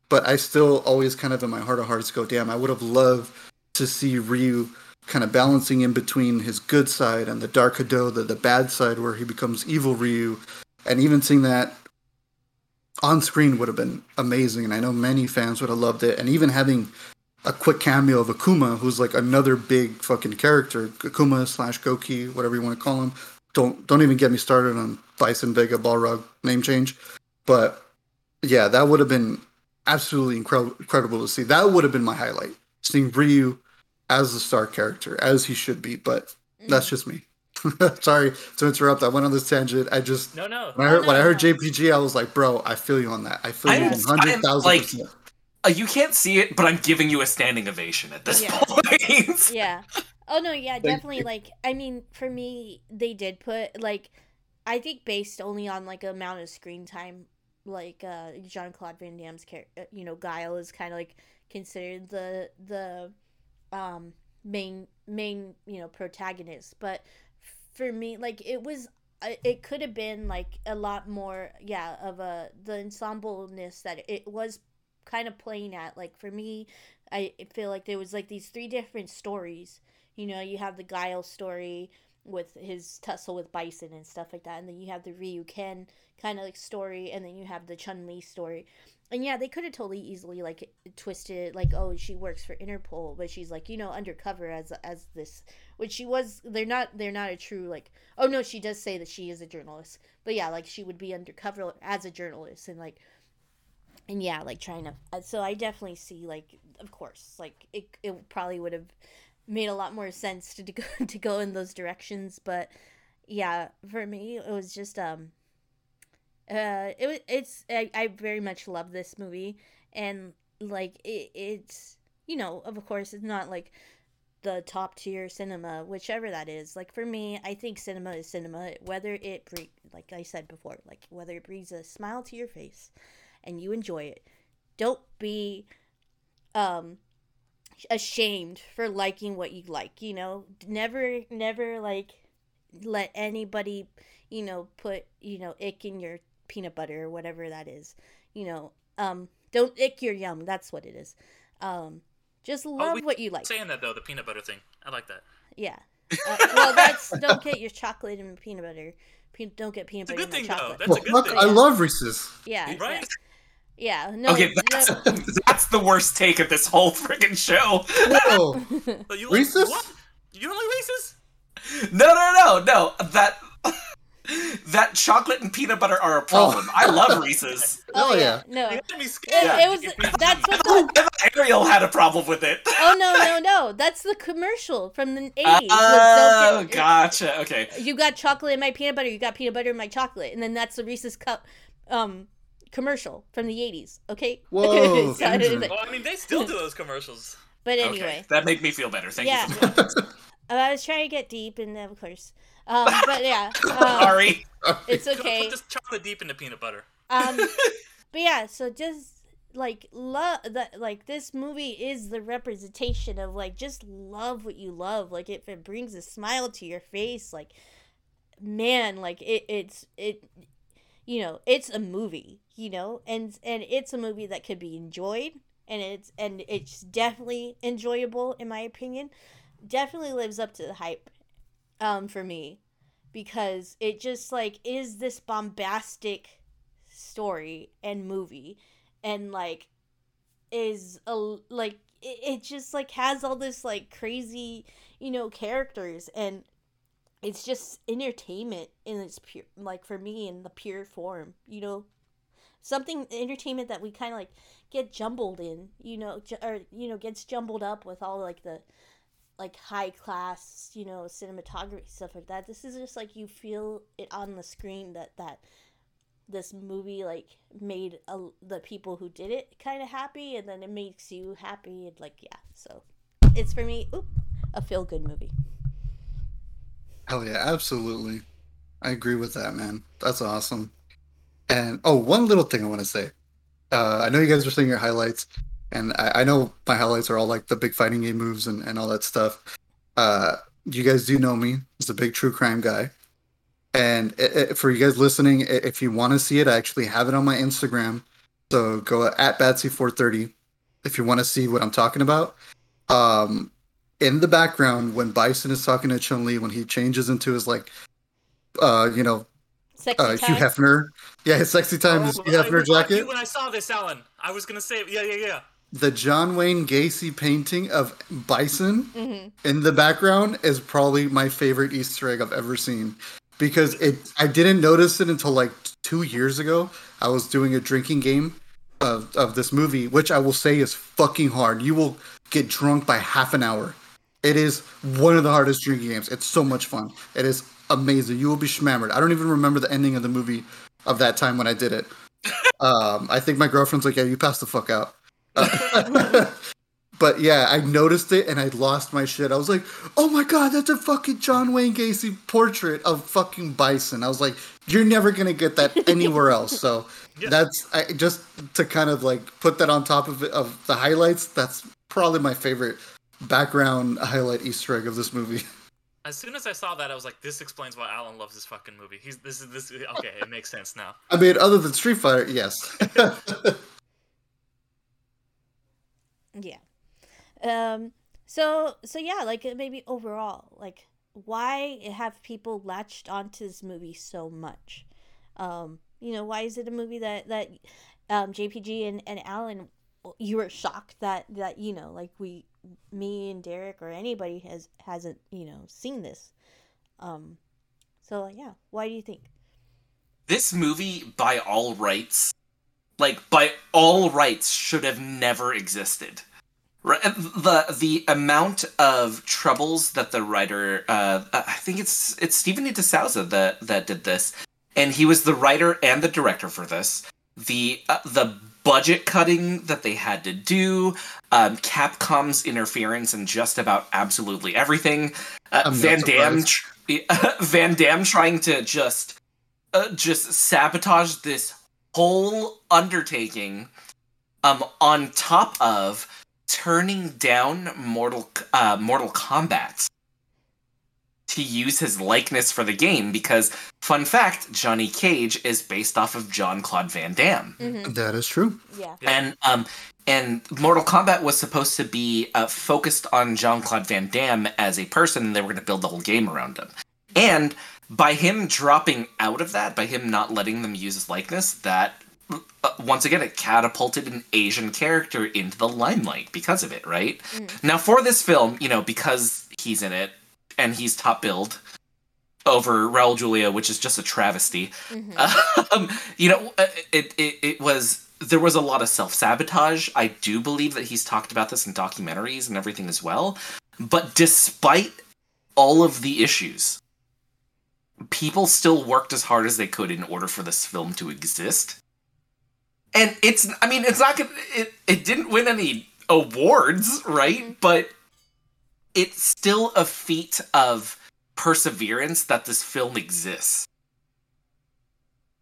But I still always kind of in my heart of hearts go, damn, I would have loved to see Ryu kind of balancing in between his good side and the dark the, the bad side where he becomes evil Ryu. And even seeing that on screen would have been amazing. And I know many fans would have loved it. And even having a quick cameo of Akuma, who's like another big fucking character, Akuma slash Goki, whatever you want to call him. Don't don't even get me started on Bison Vega Balrog name change. But yeah, that would have been absolutely incredible incredible to see. That would have been my highlight. Seeing Ryu as the star character, as he should be, but that's just me. Sorry to interrupt. I went on this tangent. I just No, no. when I heard when I heard no. JPG, I was like, bro, I feel you on that. I feel you I'm- one hundred thousand I'm, like- percent. Uh, you can't see it, but I'm giving you a standing ovation at this Yeah. point. yeah. Oh no, yeah, definitely. Like, I mean, for me, they did put like, I think based only on like amount of screen time, like uh Jean Claude Van Damme's character, you know, Guile is kind of like considered the the um main main you know protagonist, but for me, like it was. It could have been like a lot more, yeah, of a the ensembleness that it was kind of playing at. Like for me, I feel like there was like these three different stories. You know, you have the Guile story with his tussle with Bison and stuff like that, and then you have the Ryu Ken kind of like story, and then you have the Chun Li story. And yeah, they could have totally easily like twisted like oh she works for Interpol, but she's like you know undercover as as this, which she was. They're not they're not a true like oh no she does say that she is a journalist, but yeah like she would be undercover as a journalist and like and yeah like trying to so i definitely see like of course like it, it probably would have made a lot more sense to, to go to go in those directions but yeah for me it was just um uh it it's i, I very much love this movie and like it, it's you know of course it's not like the top tier cinema whichever that is. Like for me i think cinema is cinema whether it bring like i said before like whether it brings a smile to your face and you enjoy it. Don't be um ashamed for liking what you like you know never never like let anybody you know put you know ick in your peanut butter or whatever that is you know um don't ick your yum that's what it is um just love we- what you like Saying that though, the peanut butter thing, I like that. yeah uh, well that's don't get your chocolate and peanut butter Pe- don't get peanut It's a butter good in my though. chocolate That's Well, a good fuck, thing. I love Reese's. yeah Right? yeah no okay, that's, that's the worst take of this whole freaking show. Whoa, you like, Reese's? What? You don't like Reese's? No, no, no, no. That that chocolate and peanut butter are a problem. I love Reese's. Oh Hell yeah, yeah. no. You It, had me scared. It was that's what the Ariel had a problem with it. oh no no no that's the commercial from the eighties. Oh, gotcha. Okay. You got chocolate in my peanut butter. You got peanut butter in my chocolate, and then that's the Reese's cup um commercial from the eighties. Okay. Whoa, So it is Andrew. like- Well, I mean, they still do those commercials. but Okay. anyway, That made me feel better. Thank yeah. you. For that. I was trying to get deep, and of course, um, but yeah, um, Sorry. it's okay. Put this chocolate deep into peanut butter. Um, but yeah, so just like love that, like this movie is the representation of like just love what you love. Like if it brings a smile to your face, like man, like it, it's it, you know, it's a movie, you know, and and it's a movie that could be enjoyed, and it's and it's definitely enjoyable in my opinion. Definitely lives up to the hype, um, for me, because it just like is this bombastic story and movie and like is a like it, it just like has all this like crazy you know characters and it's just entertainment in its pure like for me in the pure form you know something entertainment that we kind of like get jumbled in you know ju- or you know gets jumbled up with all like the like high class you know cinematography stuff like that this is just like you feel it on the screen that that this movie like made a, the people who did it kind of happy and then it makes you happy and like yeah so it's for me oop, a feel good movie Hell yeah, absolutely. I agree with that, man. That's awesome. And oh, one little thing I want to say. Uh, I know you guys are saying your highlights, and I, I know my highlights are all like the big fighting game moves and, and all that stuff. Uh, you guys do know me as a big true crime guy. And i i for you guys listening, if you want to see it, I actually have it on my Instagram. So go at Batsy430 if you want to see what I'm talking about. Um, in the background, when Bison is talking to Chun Li, when he changes into his like, uh, you know, sexy uh, Hugh Hefner, yeah, his sexy time, his Oh, Hugh Hefner was jacket. When I saw this, Alan, I was gonna say, yeah, yeah, yeah. The John Wayne Gacy painting of Bison hmm in the background is probably my favorite Easter egg I've ever seen because it I didn't notice it until like two years ago. I was doing a drinking game of, of this movie, which I will say is fucking hard. You will get drunk by half an hour. It is one of the hardest drinking games. It's so much fun. It is amazing. You will be schmammered. I don't even remember the ending of the movie of that time when I did it. Um, I think my girlfriend's like, "Yeah, you passed the fuck out." but yeah, I noticed it and I lost my shit. I was like, "Oh my god, that's a fucking John Wayne Gacy portrait of fucking Bison." I was like, "You're never gonna get that anywhere else." So Yeah. that's I, just to kind of like put that on top of it of the highlights. That's probably my favorite background highlight Easter egg of this movie. As soon as I saw that, I was like, "This explains why Alan loves this fucking movie." He's this is this. Okay, it makes sense now. I mean, other than Street Fighter, yes. yeah um so so yeah like uh, maybe overall like why have people latched onto this movie so much um you know why is it a movie that that um jpg and, and alan you were shocked that that you know like we me and derick or anybody has hasn't you know seen this um so yeah why do you think This movie, by all rights, like by all rights, should have never existed. Right? The the amount of troubles that the writer, uh, I think it's it's Steven. DeSouza that that did this, and he was the writer and the director for this. The uh, the budget cutting that they had to do, um, Capcom's interference in just about absolutely everything, uh, Van Damme, tr- Van Damme trying to just uh, just sabotage this whole undertaking um on top of turning down mortal uh mortal kombat to use his likeness for the game because fun fact johnny cage is based off of Jean-Claude Van Damme mm-hmm. that is true. yeah and um and Mortal Kombat was supposed to be uh, focused on Jean Claude Van Damme as a person, and they were going to build the whole game around him. And by him dropping out of that, by him not letting them use his likeness, that uh, once again it catapulted an Asian character into the limelight because of it, right? Now for this film, you know, because he's in it and he's top billed, over Raul Julia, which is just a travesty. Mhm. Um, you know, uh, it, it it was there was a lot of self sabotage. I do believe that he's talked about this in documentaries and everything as well. But despite all of the issues, people still worked as hard as they could in order for this film to exist. And it's I mean, it's not gonna it, it didn't win any awards, right? Mhm. But it's still a feat of perseverance that this film exists.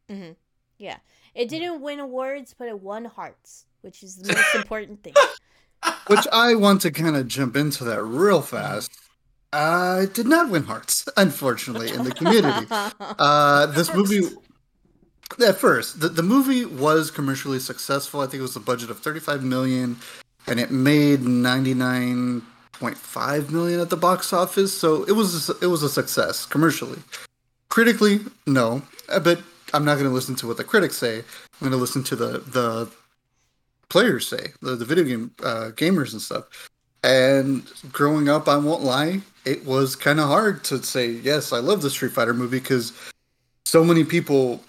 Mhm. Yeah. It didn't win awards, but it won hearts, which is the most important thing. Which I want to kind of jump into that real fast. Uh, it did not win hearts, unfortunately, in the community. Uh, this movie, at first, the, the movie was commercially successful. I think it was a budget of 35 million, and it made 99.5 million at the box office. So it was it was a success commercially. Critically, no, Uh, but I'm not going to listen to what the critics say. I'm going to listen to the the players say, the, the video game uh, gamers and stuff. And growing up, I won't lie, it was kind of hard to say yes, I love the Street Fighter movie because so many people,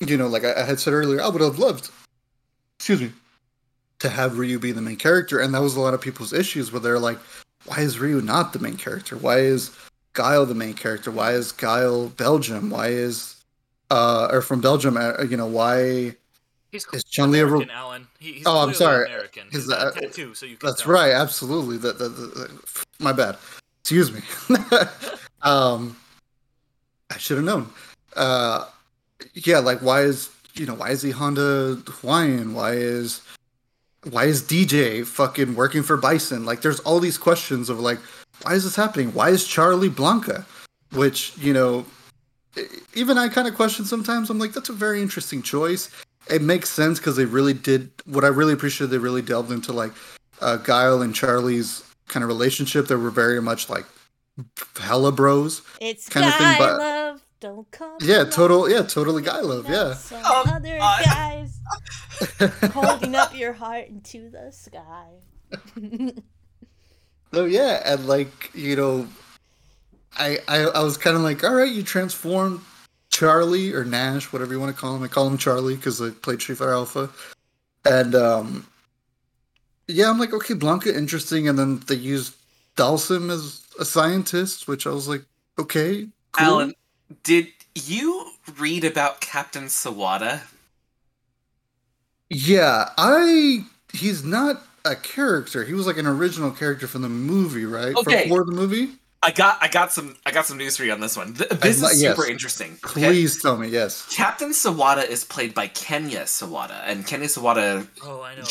you know, like I, I had said earlier, I would have loved, excuse me, to have Ryu be the main character, and that was a lot of people's issues where they're like, why is Ryu not the main character? Why is Guile the main character? Why is Guile Belgium? Why is uh or from Belgium? Uh, you know why? He's Is Chun-Li a ro- American, Alan. He, he's Oh, I'm sorry. American. He's a that- tattoo, so you can That's tell. right, absolutely. The, the, the, the- my bad. Excuse me. um, I should have known. Uh, yeah, like why is you know why is he Honda Hawaiian? Why is why is DJ fucking working for Bison? Like, there's all these questions of like, why is this happening? Why is Charlie Blanka? Which you know, even I kind of question sometimes. I'm like, that's a very interesting choice. It makes sense because they really did. What I really appreciate, they really delved into like uh, Guile and Charlie's kind of relationship. They were very much like hella bros. It's Kind of guy thing, but- love. Don't come. Yeah, along total. Yeah, totally guy love. Yeah. Some Um, other I- guys holding up your heart into the sky. So yeah, and like you know, I I, I was kind of like, all right, you transformed Charlie or Nash, whatever you want to call him. I call him Charlie because I played Street Fighter Alpha, and um, yeah, I'm like, okay, Blanka, interesting, and then they used Dhalsim as a scientist, which I was like, okay, cool. Alan, did you read about Captain Sawada? Yeah, I he's not a character. He was like an original character from the movie, right? Okay. For, for the movie. I got I got some I got some news for you on this one. Th- This not- is yes. super interesting. okay? Please tell me yes. Captain Sawada is played by Kenya Sawada, and Kenya Sawada, Oh, I know.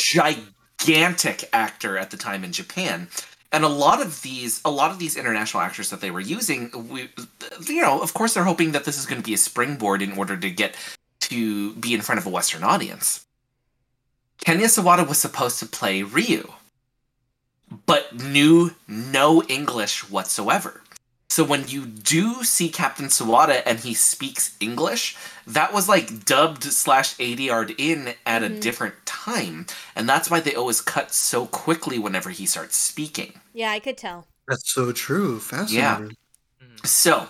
gigantic actor at the time in Japan. And a lot of these, a lot of these international actors that they were using, we, you know, of course, they're hoping that this is going to be a springboard in order to get to be in front of a Western audience. Kenya Sawada was supposed to play Ryu, but knew no English whatsoever. So when you do see Captain Sawada and he speaks English, that was like dubbed slash ADR'd in at a Mhm. different time. And that's why they always cut so quickly whenever he starts speaking. Yeah, I could tell. That's so true. Fascinating. So,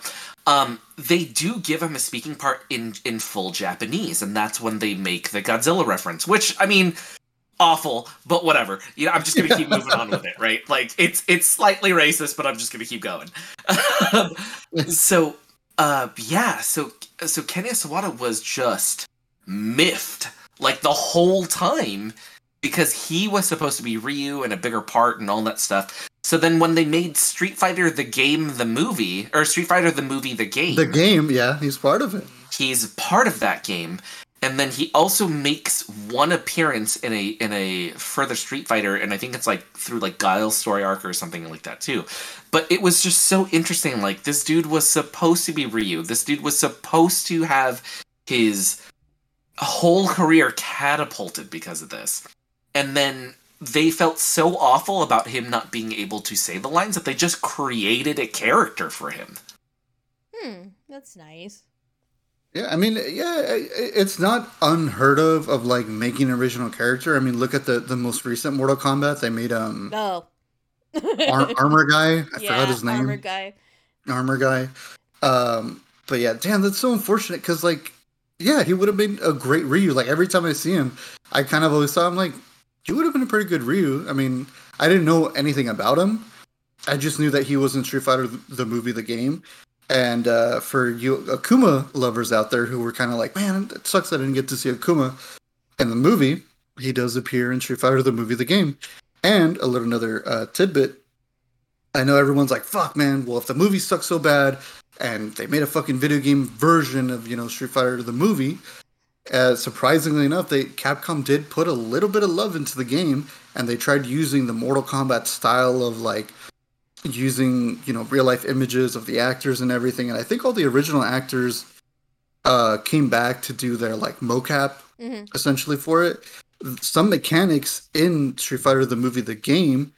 um, they do give him a speaking part in in full Japanese, and that's when they make the Godzilla reference. Which I mean, awful, but whatever. You know, I'm just gonna keep moving on with it, right? Like it's it's slightly racist, but I'm just gonna keep going. so, uh, yeah. So so Kenya Sawada was just miffed like the whole time because he was supposed to be Ryu and a bigger part and all that stuff. So then when they made Street Fighter the game the movie or Street Fighter the movie the game, The game, yeah, he's part of it. he's part of that game. And then he also makes one appearance in a in a further Street Fighter, and I think it's like through like Guile's story arc or something like that too. But it was just so interesting. Like this dude was supposed to be Ryu. This dude was supposed to have his whole career catapulted because of this. And then they felt so awful about him not being able to say the lines that they just created a character for him. Hmm, that's nice. Yeah, I mean, yeah, i- i- it's not unheard of of like making an original character. I mean, look at the the most recent Mortal Kombat. They made um Oh. Ar- armor guy. I yeah, forgot his name. Armor guy. armor guy. Um, but yeah, damn, that's so unfortunate because like, yeah, he would have been a great Ryu. Like every time I see him, I kind of always thought I'm like, he would have been a pretty good Ryu. I mean, I didn't know anything about him. I just knew that he was in Street Fighter the movie, the game. And uh, for you Akuma lovers out there who were kind of like, man, it sucks I didn't get to see Akuma in the movie. He does appear in Street Fighter the movie, the game. And a little another uh, tidbit. I know everyone's like, fuck, man. Well, if the movie sucks so bad, and they made a fucking video game version of you know Street Fighter the movie. Uh, surprisingly enough, they Capcom did put a little bit of love into the game, and they tried using the Mortal Kombat style of like using you know real life images of the actors and everything. And I think all the original actors uh, came back to do their like mocap mm-hmm. essentially for it. Some mechanics in Street Fighter the movie, the game,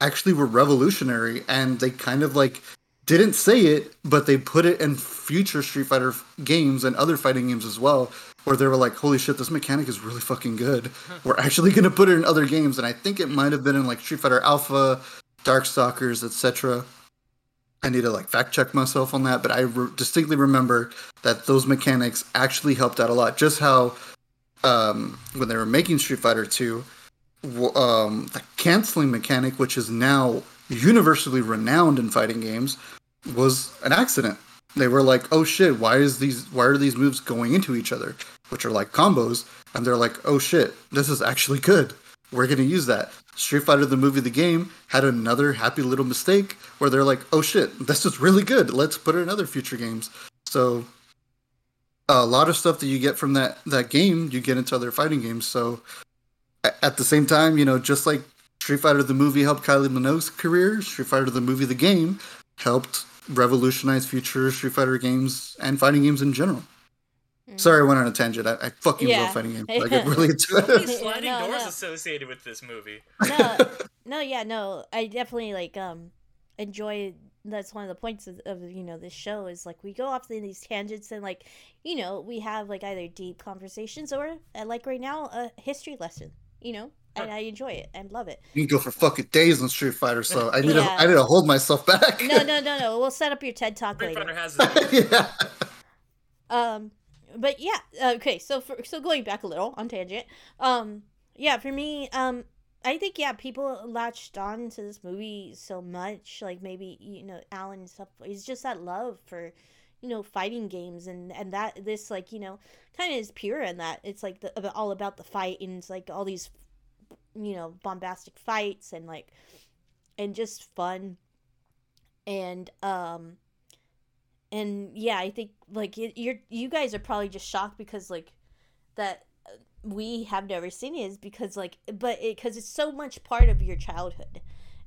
actually were revolutionary, and they kind of like didn't say it, but they put it in future Street Fighter f- games and other fighting games as well, where they were like, "Holy shit, this mechanic is really fucking good. We're actually gonna put it in other games." And I think it might have been in like Street Fighter Alpha, Darkstalkers, etc. I need to like fact check myself on that, but I re- distinctly remember that those mechanics actually helped out a lot. Just how um, when they were making Street Fighter 2, w- um, the canceling mechanic, which is now universally renowned in fighting games, was an accident. They were like, "Oh shit, why is these why are these moves going into each other?" Which are like combos, and they're like, "Oh shit, this is actually good. We're gonna use that." Street Fighter the movie, the game, had another happy little mistake where they're like, "Oh shit, this is really good. Let's put it in other future games." So a lot of stuff that you get from that that game you get into other fighting games so at the same time you know just like street fighter the movie helped kylie minogue's career street fighter the movie the game helped revolutionize future street fighter games and fighting games in general sorry i went on a tangent i, I fucking Yeah. love fighting games i get really into it sliding No, doors no. associated with this movie. no, no, yeah, no. I definitely like um enjoy. That's one of the points of, of you know this show is like we go off in these tangents and like you know we have like either deep conversations or uh, like right now a history lesson. You know, and I enjoy it and love it. you can go for fucking days on street fighter so i need Yeah. to i need to hold myself back No, no, no, no. We'll set up your TED talk Street later. Fighter has its yeah Um, but yeah, okay. So for so going back a little on tangent. Um, yeah, for me, um, I think yeah, people latched on to this movie so much. Like maybe you know Alan stuff. It's just that love for you know fighting games and and that this like you know kind of is pure in that it's like the, all about the fight and it's like all these you know bombastic fights and like and just fun and um and yeah i think like it, you're you guys are probably just shocked because like that uh, we have never seen it is because like but it because it's so much part of your childhood.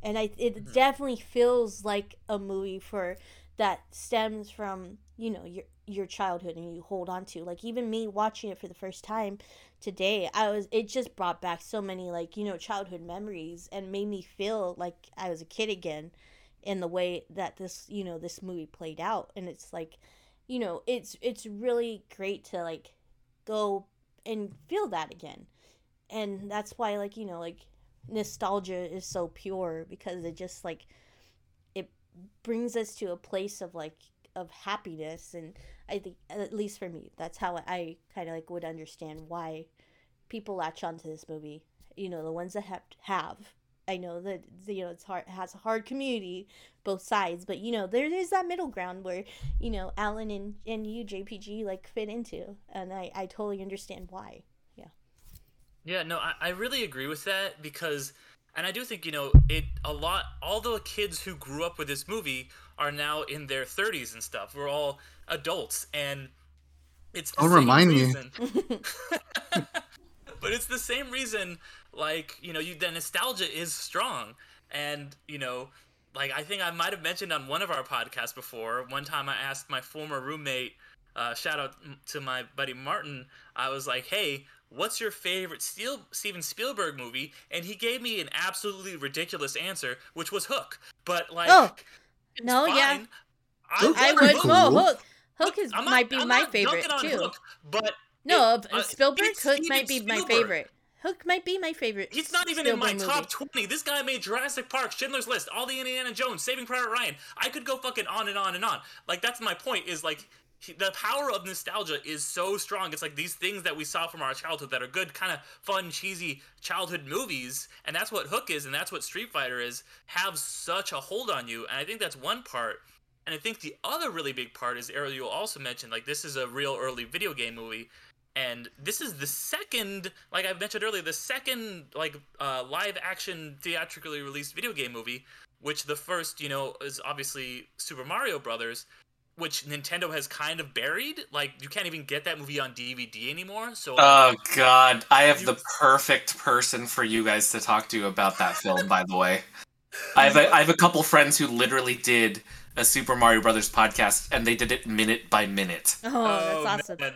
And i it definitely feels like a movie for that stems from you know your your childhood and you hold on to. Like even me watching it for the first time today i was it just brought back so many like you know childhood memories and made me feel like i was a kid again in the way that this you know this movie played out. And it's like you know it's it's really great to like go and feel that again. And that's why like you know like nostalgia is so pure because it just like it brings us to a place of like of happiness. And i think at least for me that's how i kind of like would understand why people latch onto this movie you know the ones that have have i know that you know it's hard has a hard community both sides but you know there is that middle ground where you know alan and and you jpg like fit into and i i totally understand why Yeah, Yeah. no, I, I really agree with that because, and I do think you know it a lot. All the kids who grew up with this movie are now in their 30s and stuff. We're all adults, and it's the Don't same remind me. reason. but it's the same reason. Like you know, you the nostalgia is strong, and you know, like I think I might have mentioned on one of our podcasts before. One time, I asked my former roommate. Uh, shout out to my buddy Martin. I was like, "Hey, what's your favorite Steel- Steven Spielberg movie?" And he gave me an absolutely ridiculous answer, which was Hook. But like, Oh, no, yeah. fine. Hook i is would oh hook hook is not- might be I'm my favorite too Hook, but no it- uh, spielberg hook might be my favorite Hook might be my favorite. He's not even in my Spielberg top 20. This guy made Jurassic Park, Schindler's List, all the Indiana Jones, Saving Private Ryan. I could go fucking on and on and on. Like, that's my point, is like, he- the power of nostalgia is so strong. It's like these things that we saw from our childhood that are good, kind of fun, cheesy childhood movies, and that's what Hook is, and that's what Street Fighter is, have such a hold on you. And I think that's one part. And I think the other really big part is Ariel, you also mentioned, like, this is a real early video game movie and this is the second like i mentioned earlier the second like uh, live action theatrically released video game movie which the first you know is obviously super mario brothers which nintendo has kind of buried like you can't even get that movie on dvd anymore so Oh god, I have the perfect person for you guys to talk to about that film. By the way, I have a, I have a couple friends who literally did a Super Mario Brothers podcast, and they did it minute by minute. Oh, that's awesome. man.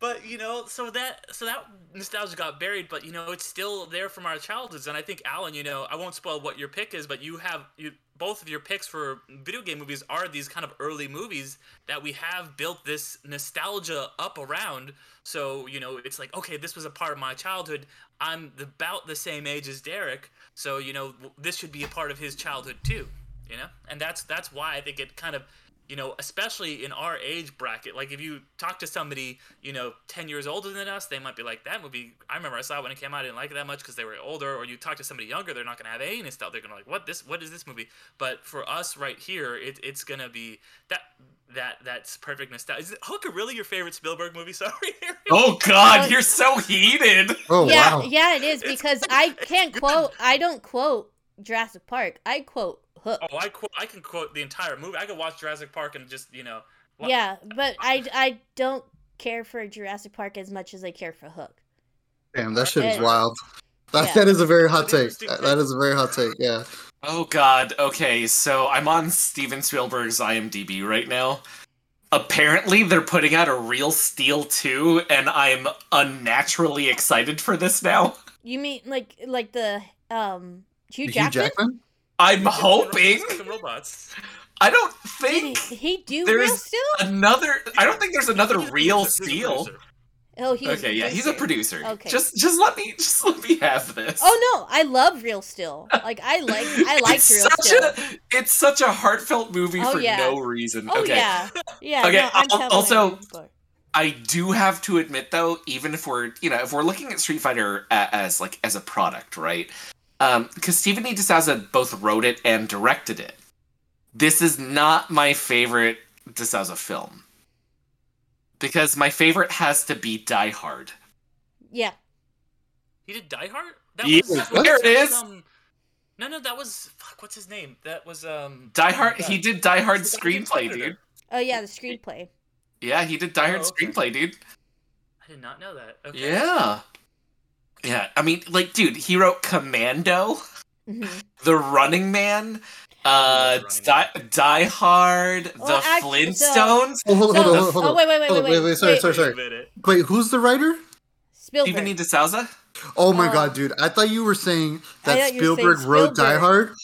But you know, so that so that nostalgia got buried, but you know, it's still there from our childhoods. And I think Alan, you know, I won't spoil what your pick is, but you have you both of your picks for video game movies are these kind of early movies that we have built this nostalgia up around. So you know, it's like okay, this was a part of my childhood. I'm about the same age as Derick, so you know, this should be a part of his childhood too. You know, and that's that's why I think it kind of you know, especially in our age bracket. Like if you talk to somebody, you know, 10 years older than us, they might be like, that movie, I remember I saw it when it came out, I didn't like it that much because they were older. Or you talk to somebody younger, they're not going to have any nostalgia. They're going to like, what this, what is this movie? But for us right here, it, it's going to be that, that, that's perfect nostalgia. Is Hooker really your favorite Spielberg movie? Sorry. Oh god, you're so heated. Oh yeah, wow. yeah, it is because I can't quote. I don't quote Jurassic Park. I quote Hook. Oh, I quote, I can quote the entire movie. I could watch Jurassic Park and just, you know, wa- Yeah, but I I don't care for Jurassic Park as much as I care for Hook. Damn, that shit is wild. That, Yeah. that is a very hot take. That- that is a very hot take. Yeah. Oh god, okay, so I'm on Steven Spielberg's IMDb right now. Apparently, they're putting out a Real Steel 2, and I'm unnaturally excited for this now. You mean like like the um Hugh Hugh Jackman? Jackman? I'm hoping. Robots. I don't Did he, think he do there's Real Steel? another. I don't think there's another Real producer. He's a Steel. Oh, he was Okay, yeah, he's a producer. Okay. Just, just let me, just let me have this. Oh no, I love Real Steel. Like I like I like Real such Steel. a, it's such a heartfelt movie Oh, for yeah. no reason. Oh okay. yeah, yeah. Okay, no, I'm al- totally also- I do have to admit though, even if we're you know if we're looking at Street Fighter a- as like as a product, right? Um, because Steven E. DeSouza both wrote it and directed it. This is not my favorite DeSouza film because my favorite has to be Die Hard. yeah. He did Die Hard. That Yeah, was, there that it was, is. Um, no, no, that was fuck. What's his name? That was um. Die Hard. God. He did Die Hard the guy who did screenplay, dude. Oh yeah, the screenplay. Yeah, he did Die Hard Oh, okay. screenplay, dude. I did not know that. Okay. Yeah. Yeah, I mean, like, dude, he wrote Commando, hmm The Running Man, uh, The Running Die, Die Hard, The Well, actually, so- Flintstones. Oh, hold on, So- hold on, hold on. Oh wait, wait, wait, Hold wait, wait, wait, sorry, wait. sorry, sorry. Wait. Wait, who's the writer? Spielberg. Steven. DeSouza? Oh my Oh. god, dude! I thought you were saying that thought you were saying Spielberg wrote Die Hard.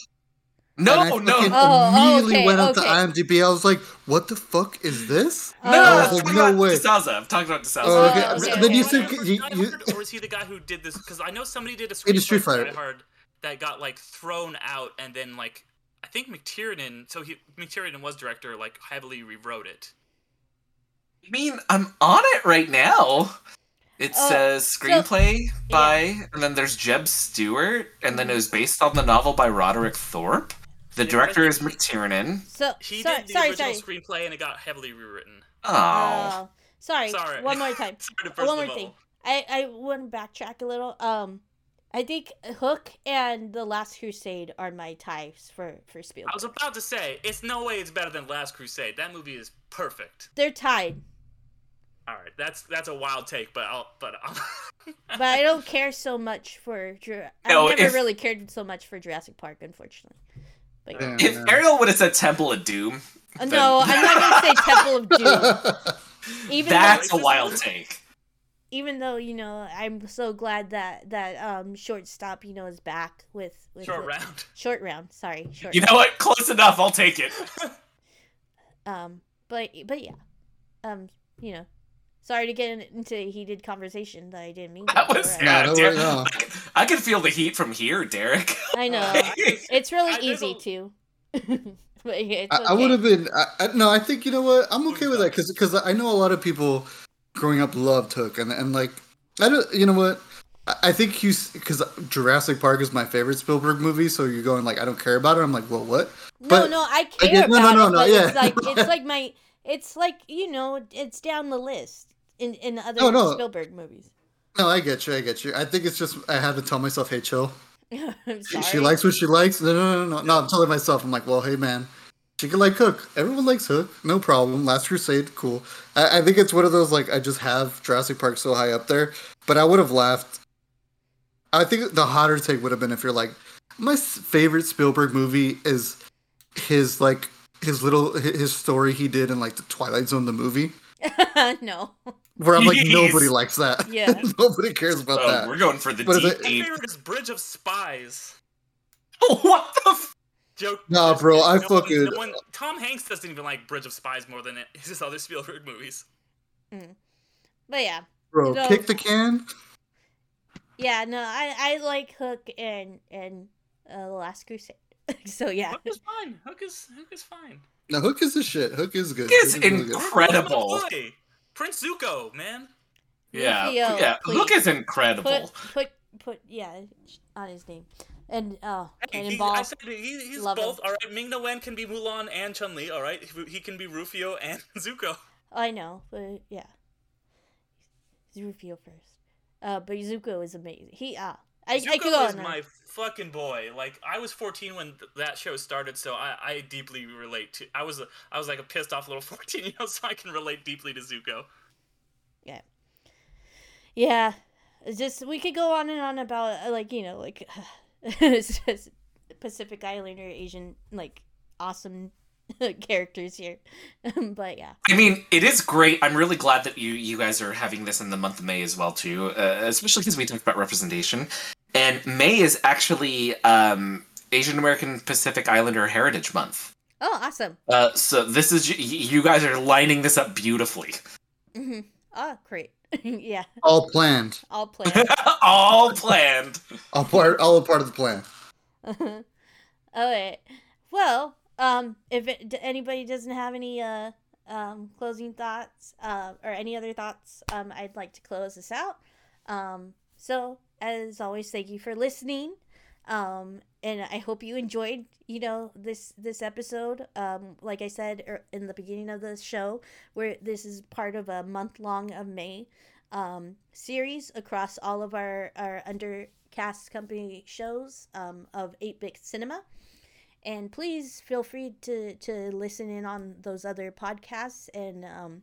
No, and I no, fucking no. Oh, oh, okay, went up okay. to IMDb. I was like, "What the fuck is this?" Oh. No, I I'm like, no about way. DeSouza. I'm talking about DeSouza. Oh, okay. Oh, okay, Then you okay. said Was you, you, Hard, or is he the guy who did this? Because I know somebody did a He did screenplay Street Fighter. Hard that got like thrown out, and then like I think McTiernan. So he McTiernan was director. Like heavily rewrote it. I mean, I'm on it right now. It Oh, says screenplay by, and then there's Jeb Stewart, and then it was based on the novel by Roderick Thorpe. The Yeah, director I is think McTiernan. So He sorry, did the sorry, original sorry. screenplay, and it got heavily rewritten. Oh. Oh, sorry. Sorry. One more time. Sorry to burst one more thing. I I want to backtrack a little. Um, I think Hook and The Last Crusade are my ties for for Spielberg. I was about to say, it's no way it's better than Last Crusade. That movie is perfect. They're tied, All right, that's that's a wild take, but I'll but I'll. but I don't care so much for. Jura- No, I've never if- really cared so much for Jurassic Park, unfortunately. But Yeah. If Ariel would have said Temple of Doom, Uh, no, I'm not gonna say Temple of Doom. Even that's though, a wild take. even though you know, I'm so glad that that um shortstop you know is back with, with Short with- round. Short round, sorry, short. You know what? Close enough. I'll take it. Um, but but yeah, um, you know, Sorry to get into a heated conversation that I didn't mean. That to, was alright. yeah, No, Derick, no. I can feel the heat from here, Derick. I know. It's really I- easy to. but yeah, I, I would have been. I, I, no, I think you know what. I'm okay with that because because I know a lot of people growing up loved Hook and and like I don't. You know what. I- I think he's because Jurassic Park is my favorite Spielberg movie. So you're going like I don't care about it. I'm like, well, what? No, but- no, I I care get- no, no, no, it, no, but yeah. it's like it's like my it's like you know it's down the list in in other No, no. Spielberg movies. No, I get you. I get you. I think it's just I had to tell myself, hey, chill. I'm She, she likes what she likes. No, no, no, no, no. I'm telling myself, I'm like, well, hey, man, she can like Hook. Everyone likes Hook, no problem. Last Crusade, cool. I, I think it's one of those like I just have Jurassic Park so high up there, but I would have laughed. I think the hotter take would have been if you're like, my favorite Spielberg movie is his like his little his story he did in like the Twilight Zone the movie, no. where I'm like Jeez. nobody likes that. Yeah. nobody cares about Oh, that. we're going for the What is deep. My favorite is Bridge of Spies. what the? F- Joke. Nah, bro, I no one- fucking- no one- Tom Hanks doesn't even like Bridge of Spies more than it- his other Spielberg movies. But yeah. Bro, No. kick the can. Yeah, no, I I like Hook and and uh, The Last Crusade. so yeah. Hook is fine. Hook is Hook is fine. No, Hook is the shit. Hook is good. Hook is Hook really good. incredible. My boy, Prince Zuko, man. yeah, Rufio, yeah. please. Look is incredible. Put put put yeah on his name. And oh, Hey, he, I said he, he's Love both. him. All right, Ming Na Wen can be Mulan and Chun Li. All right, he, he can be Rufio and Zuko. I know, but yeah. He's Rufio first. Uh, but Zuko is amazing. He ah, I, I could go Zuko is my fucking boy. Like I was 14 when th- that show started, so I, I deeply relate to. I was a, I was like a pissed off little 14 year old, so I can relate deeply to Zuko. Yeah, it's just we could go on and on about uh, like you know like it's just Pacific Islander Asian like awesome characters here, but yeah. I mean, it is great. I'm really glad that you you guys are having this in the month of May as well too, uh, especially because we talked about representation. And May is actually um, Asian American Pacific Islander Heritage Month. Oh, awesome. Uh, so this is you guys are lining this up beautifully. hmm Oh, great. yeah, All planned. all planned. All planned. All part. All a part of the plan. all right. Well, um, if it, anybody doesn't have any uh um closing thoughts uh or any other thoughts, um, I'd like to close this out. Um, so as always, thank you for listening. Um, and I hope you enjoyed, you know, this this episode. Um, like I said er, in the beginning of the show, where this is part of a month long of May um, series across all of our our undercast company shows um, of 8-bit cinema and please feel free to to listen in on those other podcasts and um,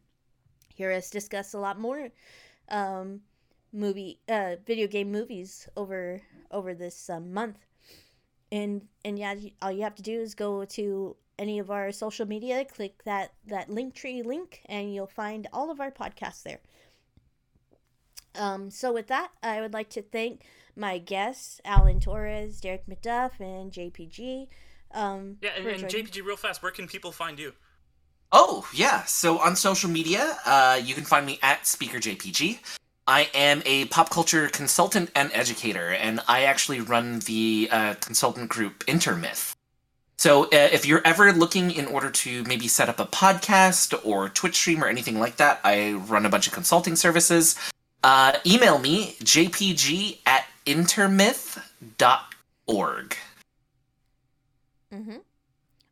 hear us discuss a lot more um, movie uh, video game movies over over this um, month and and yeah all you have to do is go to any of our social media click that that link tree link and you'll find all of our podcasts there um, so with that, I would like to thank my guests, Alan Torres, Derick McDuff, and JPG. Um, Yeah, and, and JPG, real fast, where can people find you? Oh, yeah. So on social media, uh, you can find me at SpeakerJPG. I am a pop culture consultant and educator, and I actually run the uh, consultant group Intermyth. So uh, if you're ever looking in order to maybe set up a podcast or Twitch stream or anything like that, I run a bunch of consulting services. Uh, email me, jpg at intermyth.org. Mm-hmm.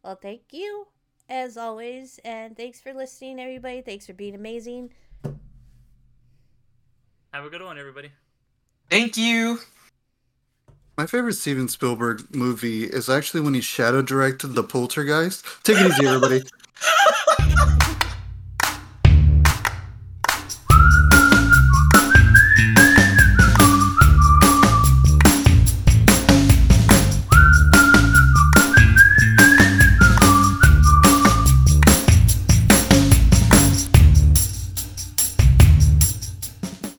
Well, thank you as always, and thanks for listening, everybody. Thanks for being amazing. Have a good one, everybody. Thank you. My favorite Steven Spielberg movie is actually when he shadow directed The Poltergeist. Take it easy, everybody.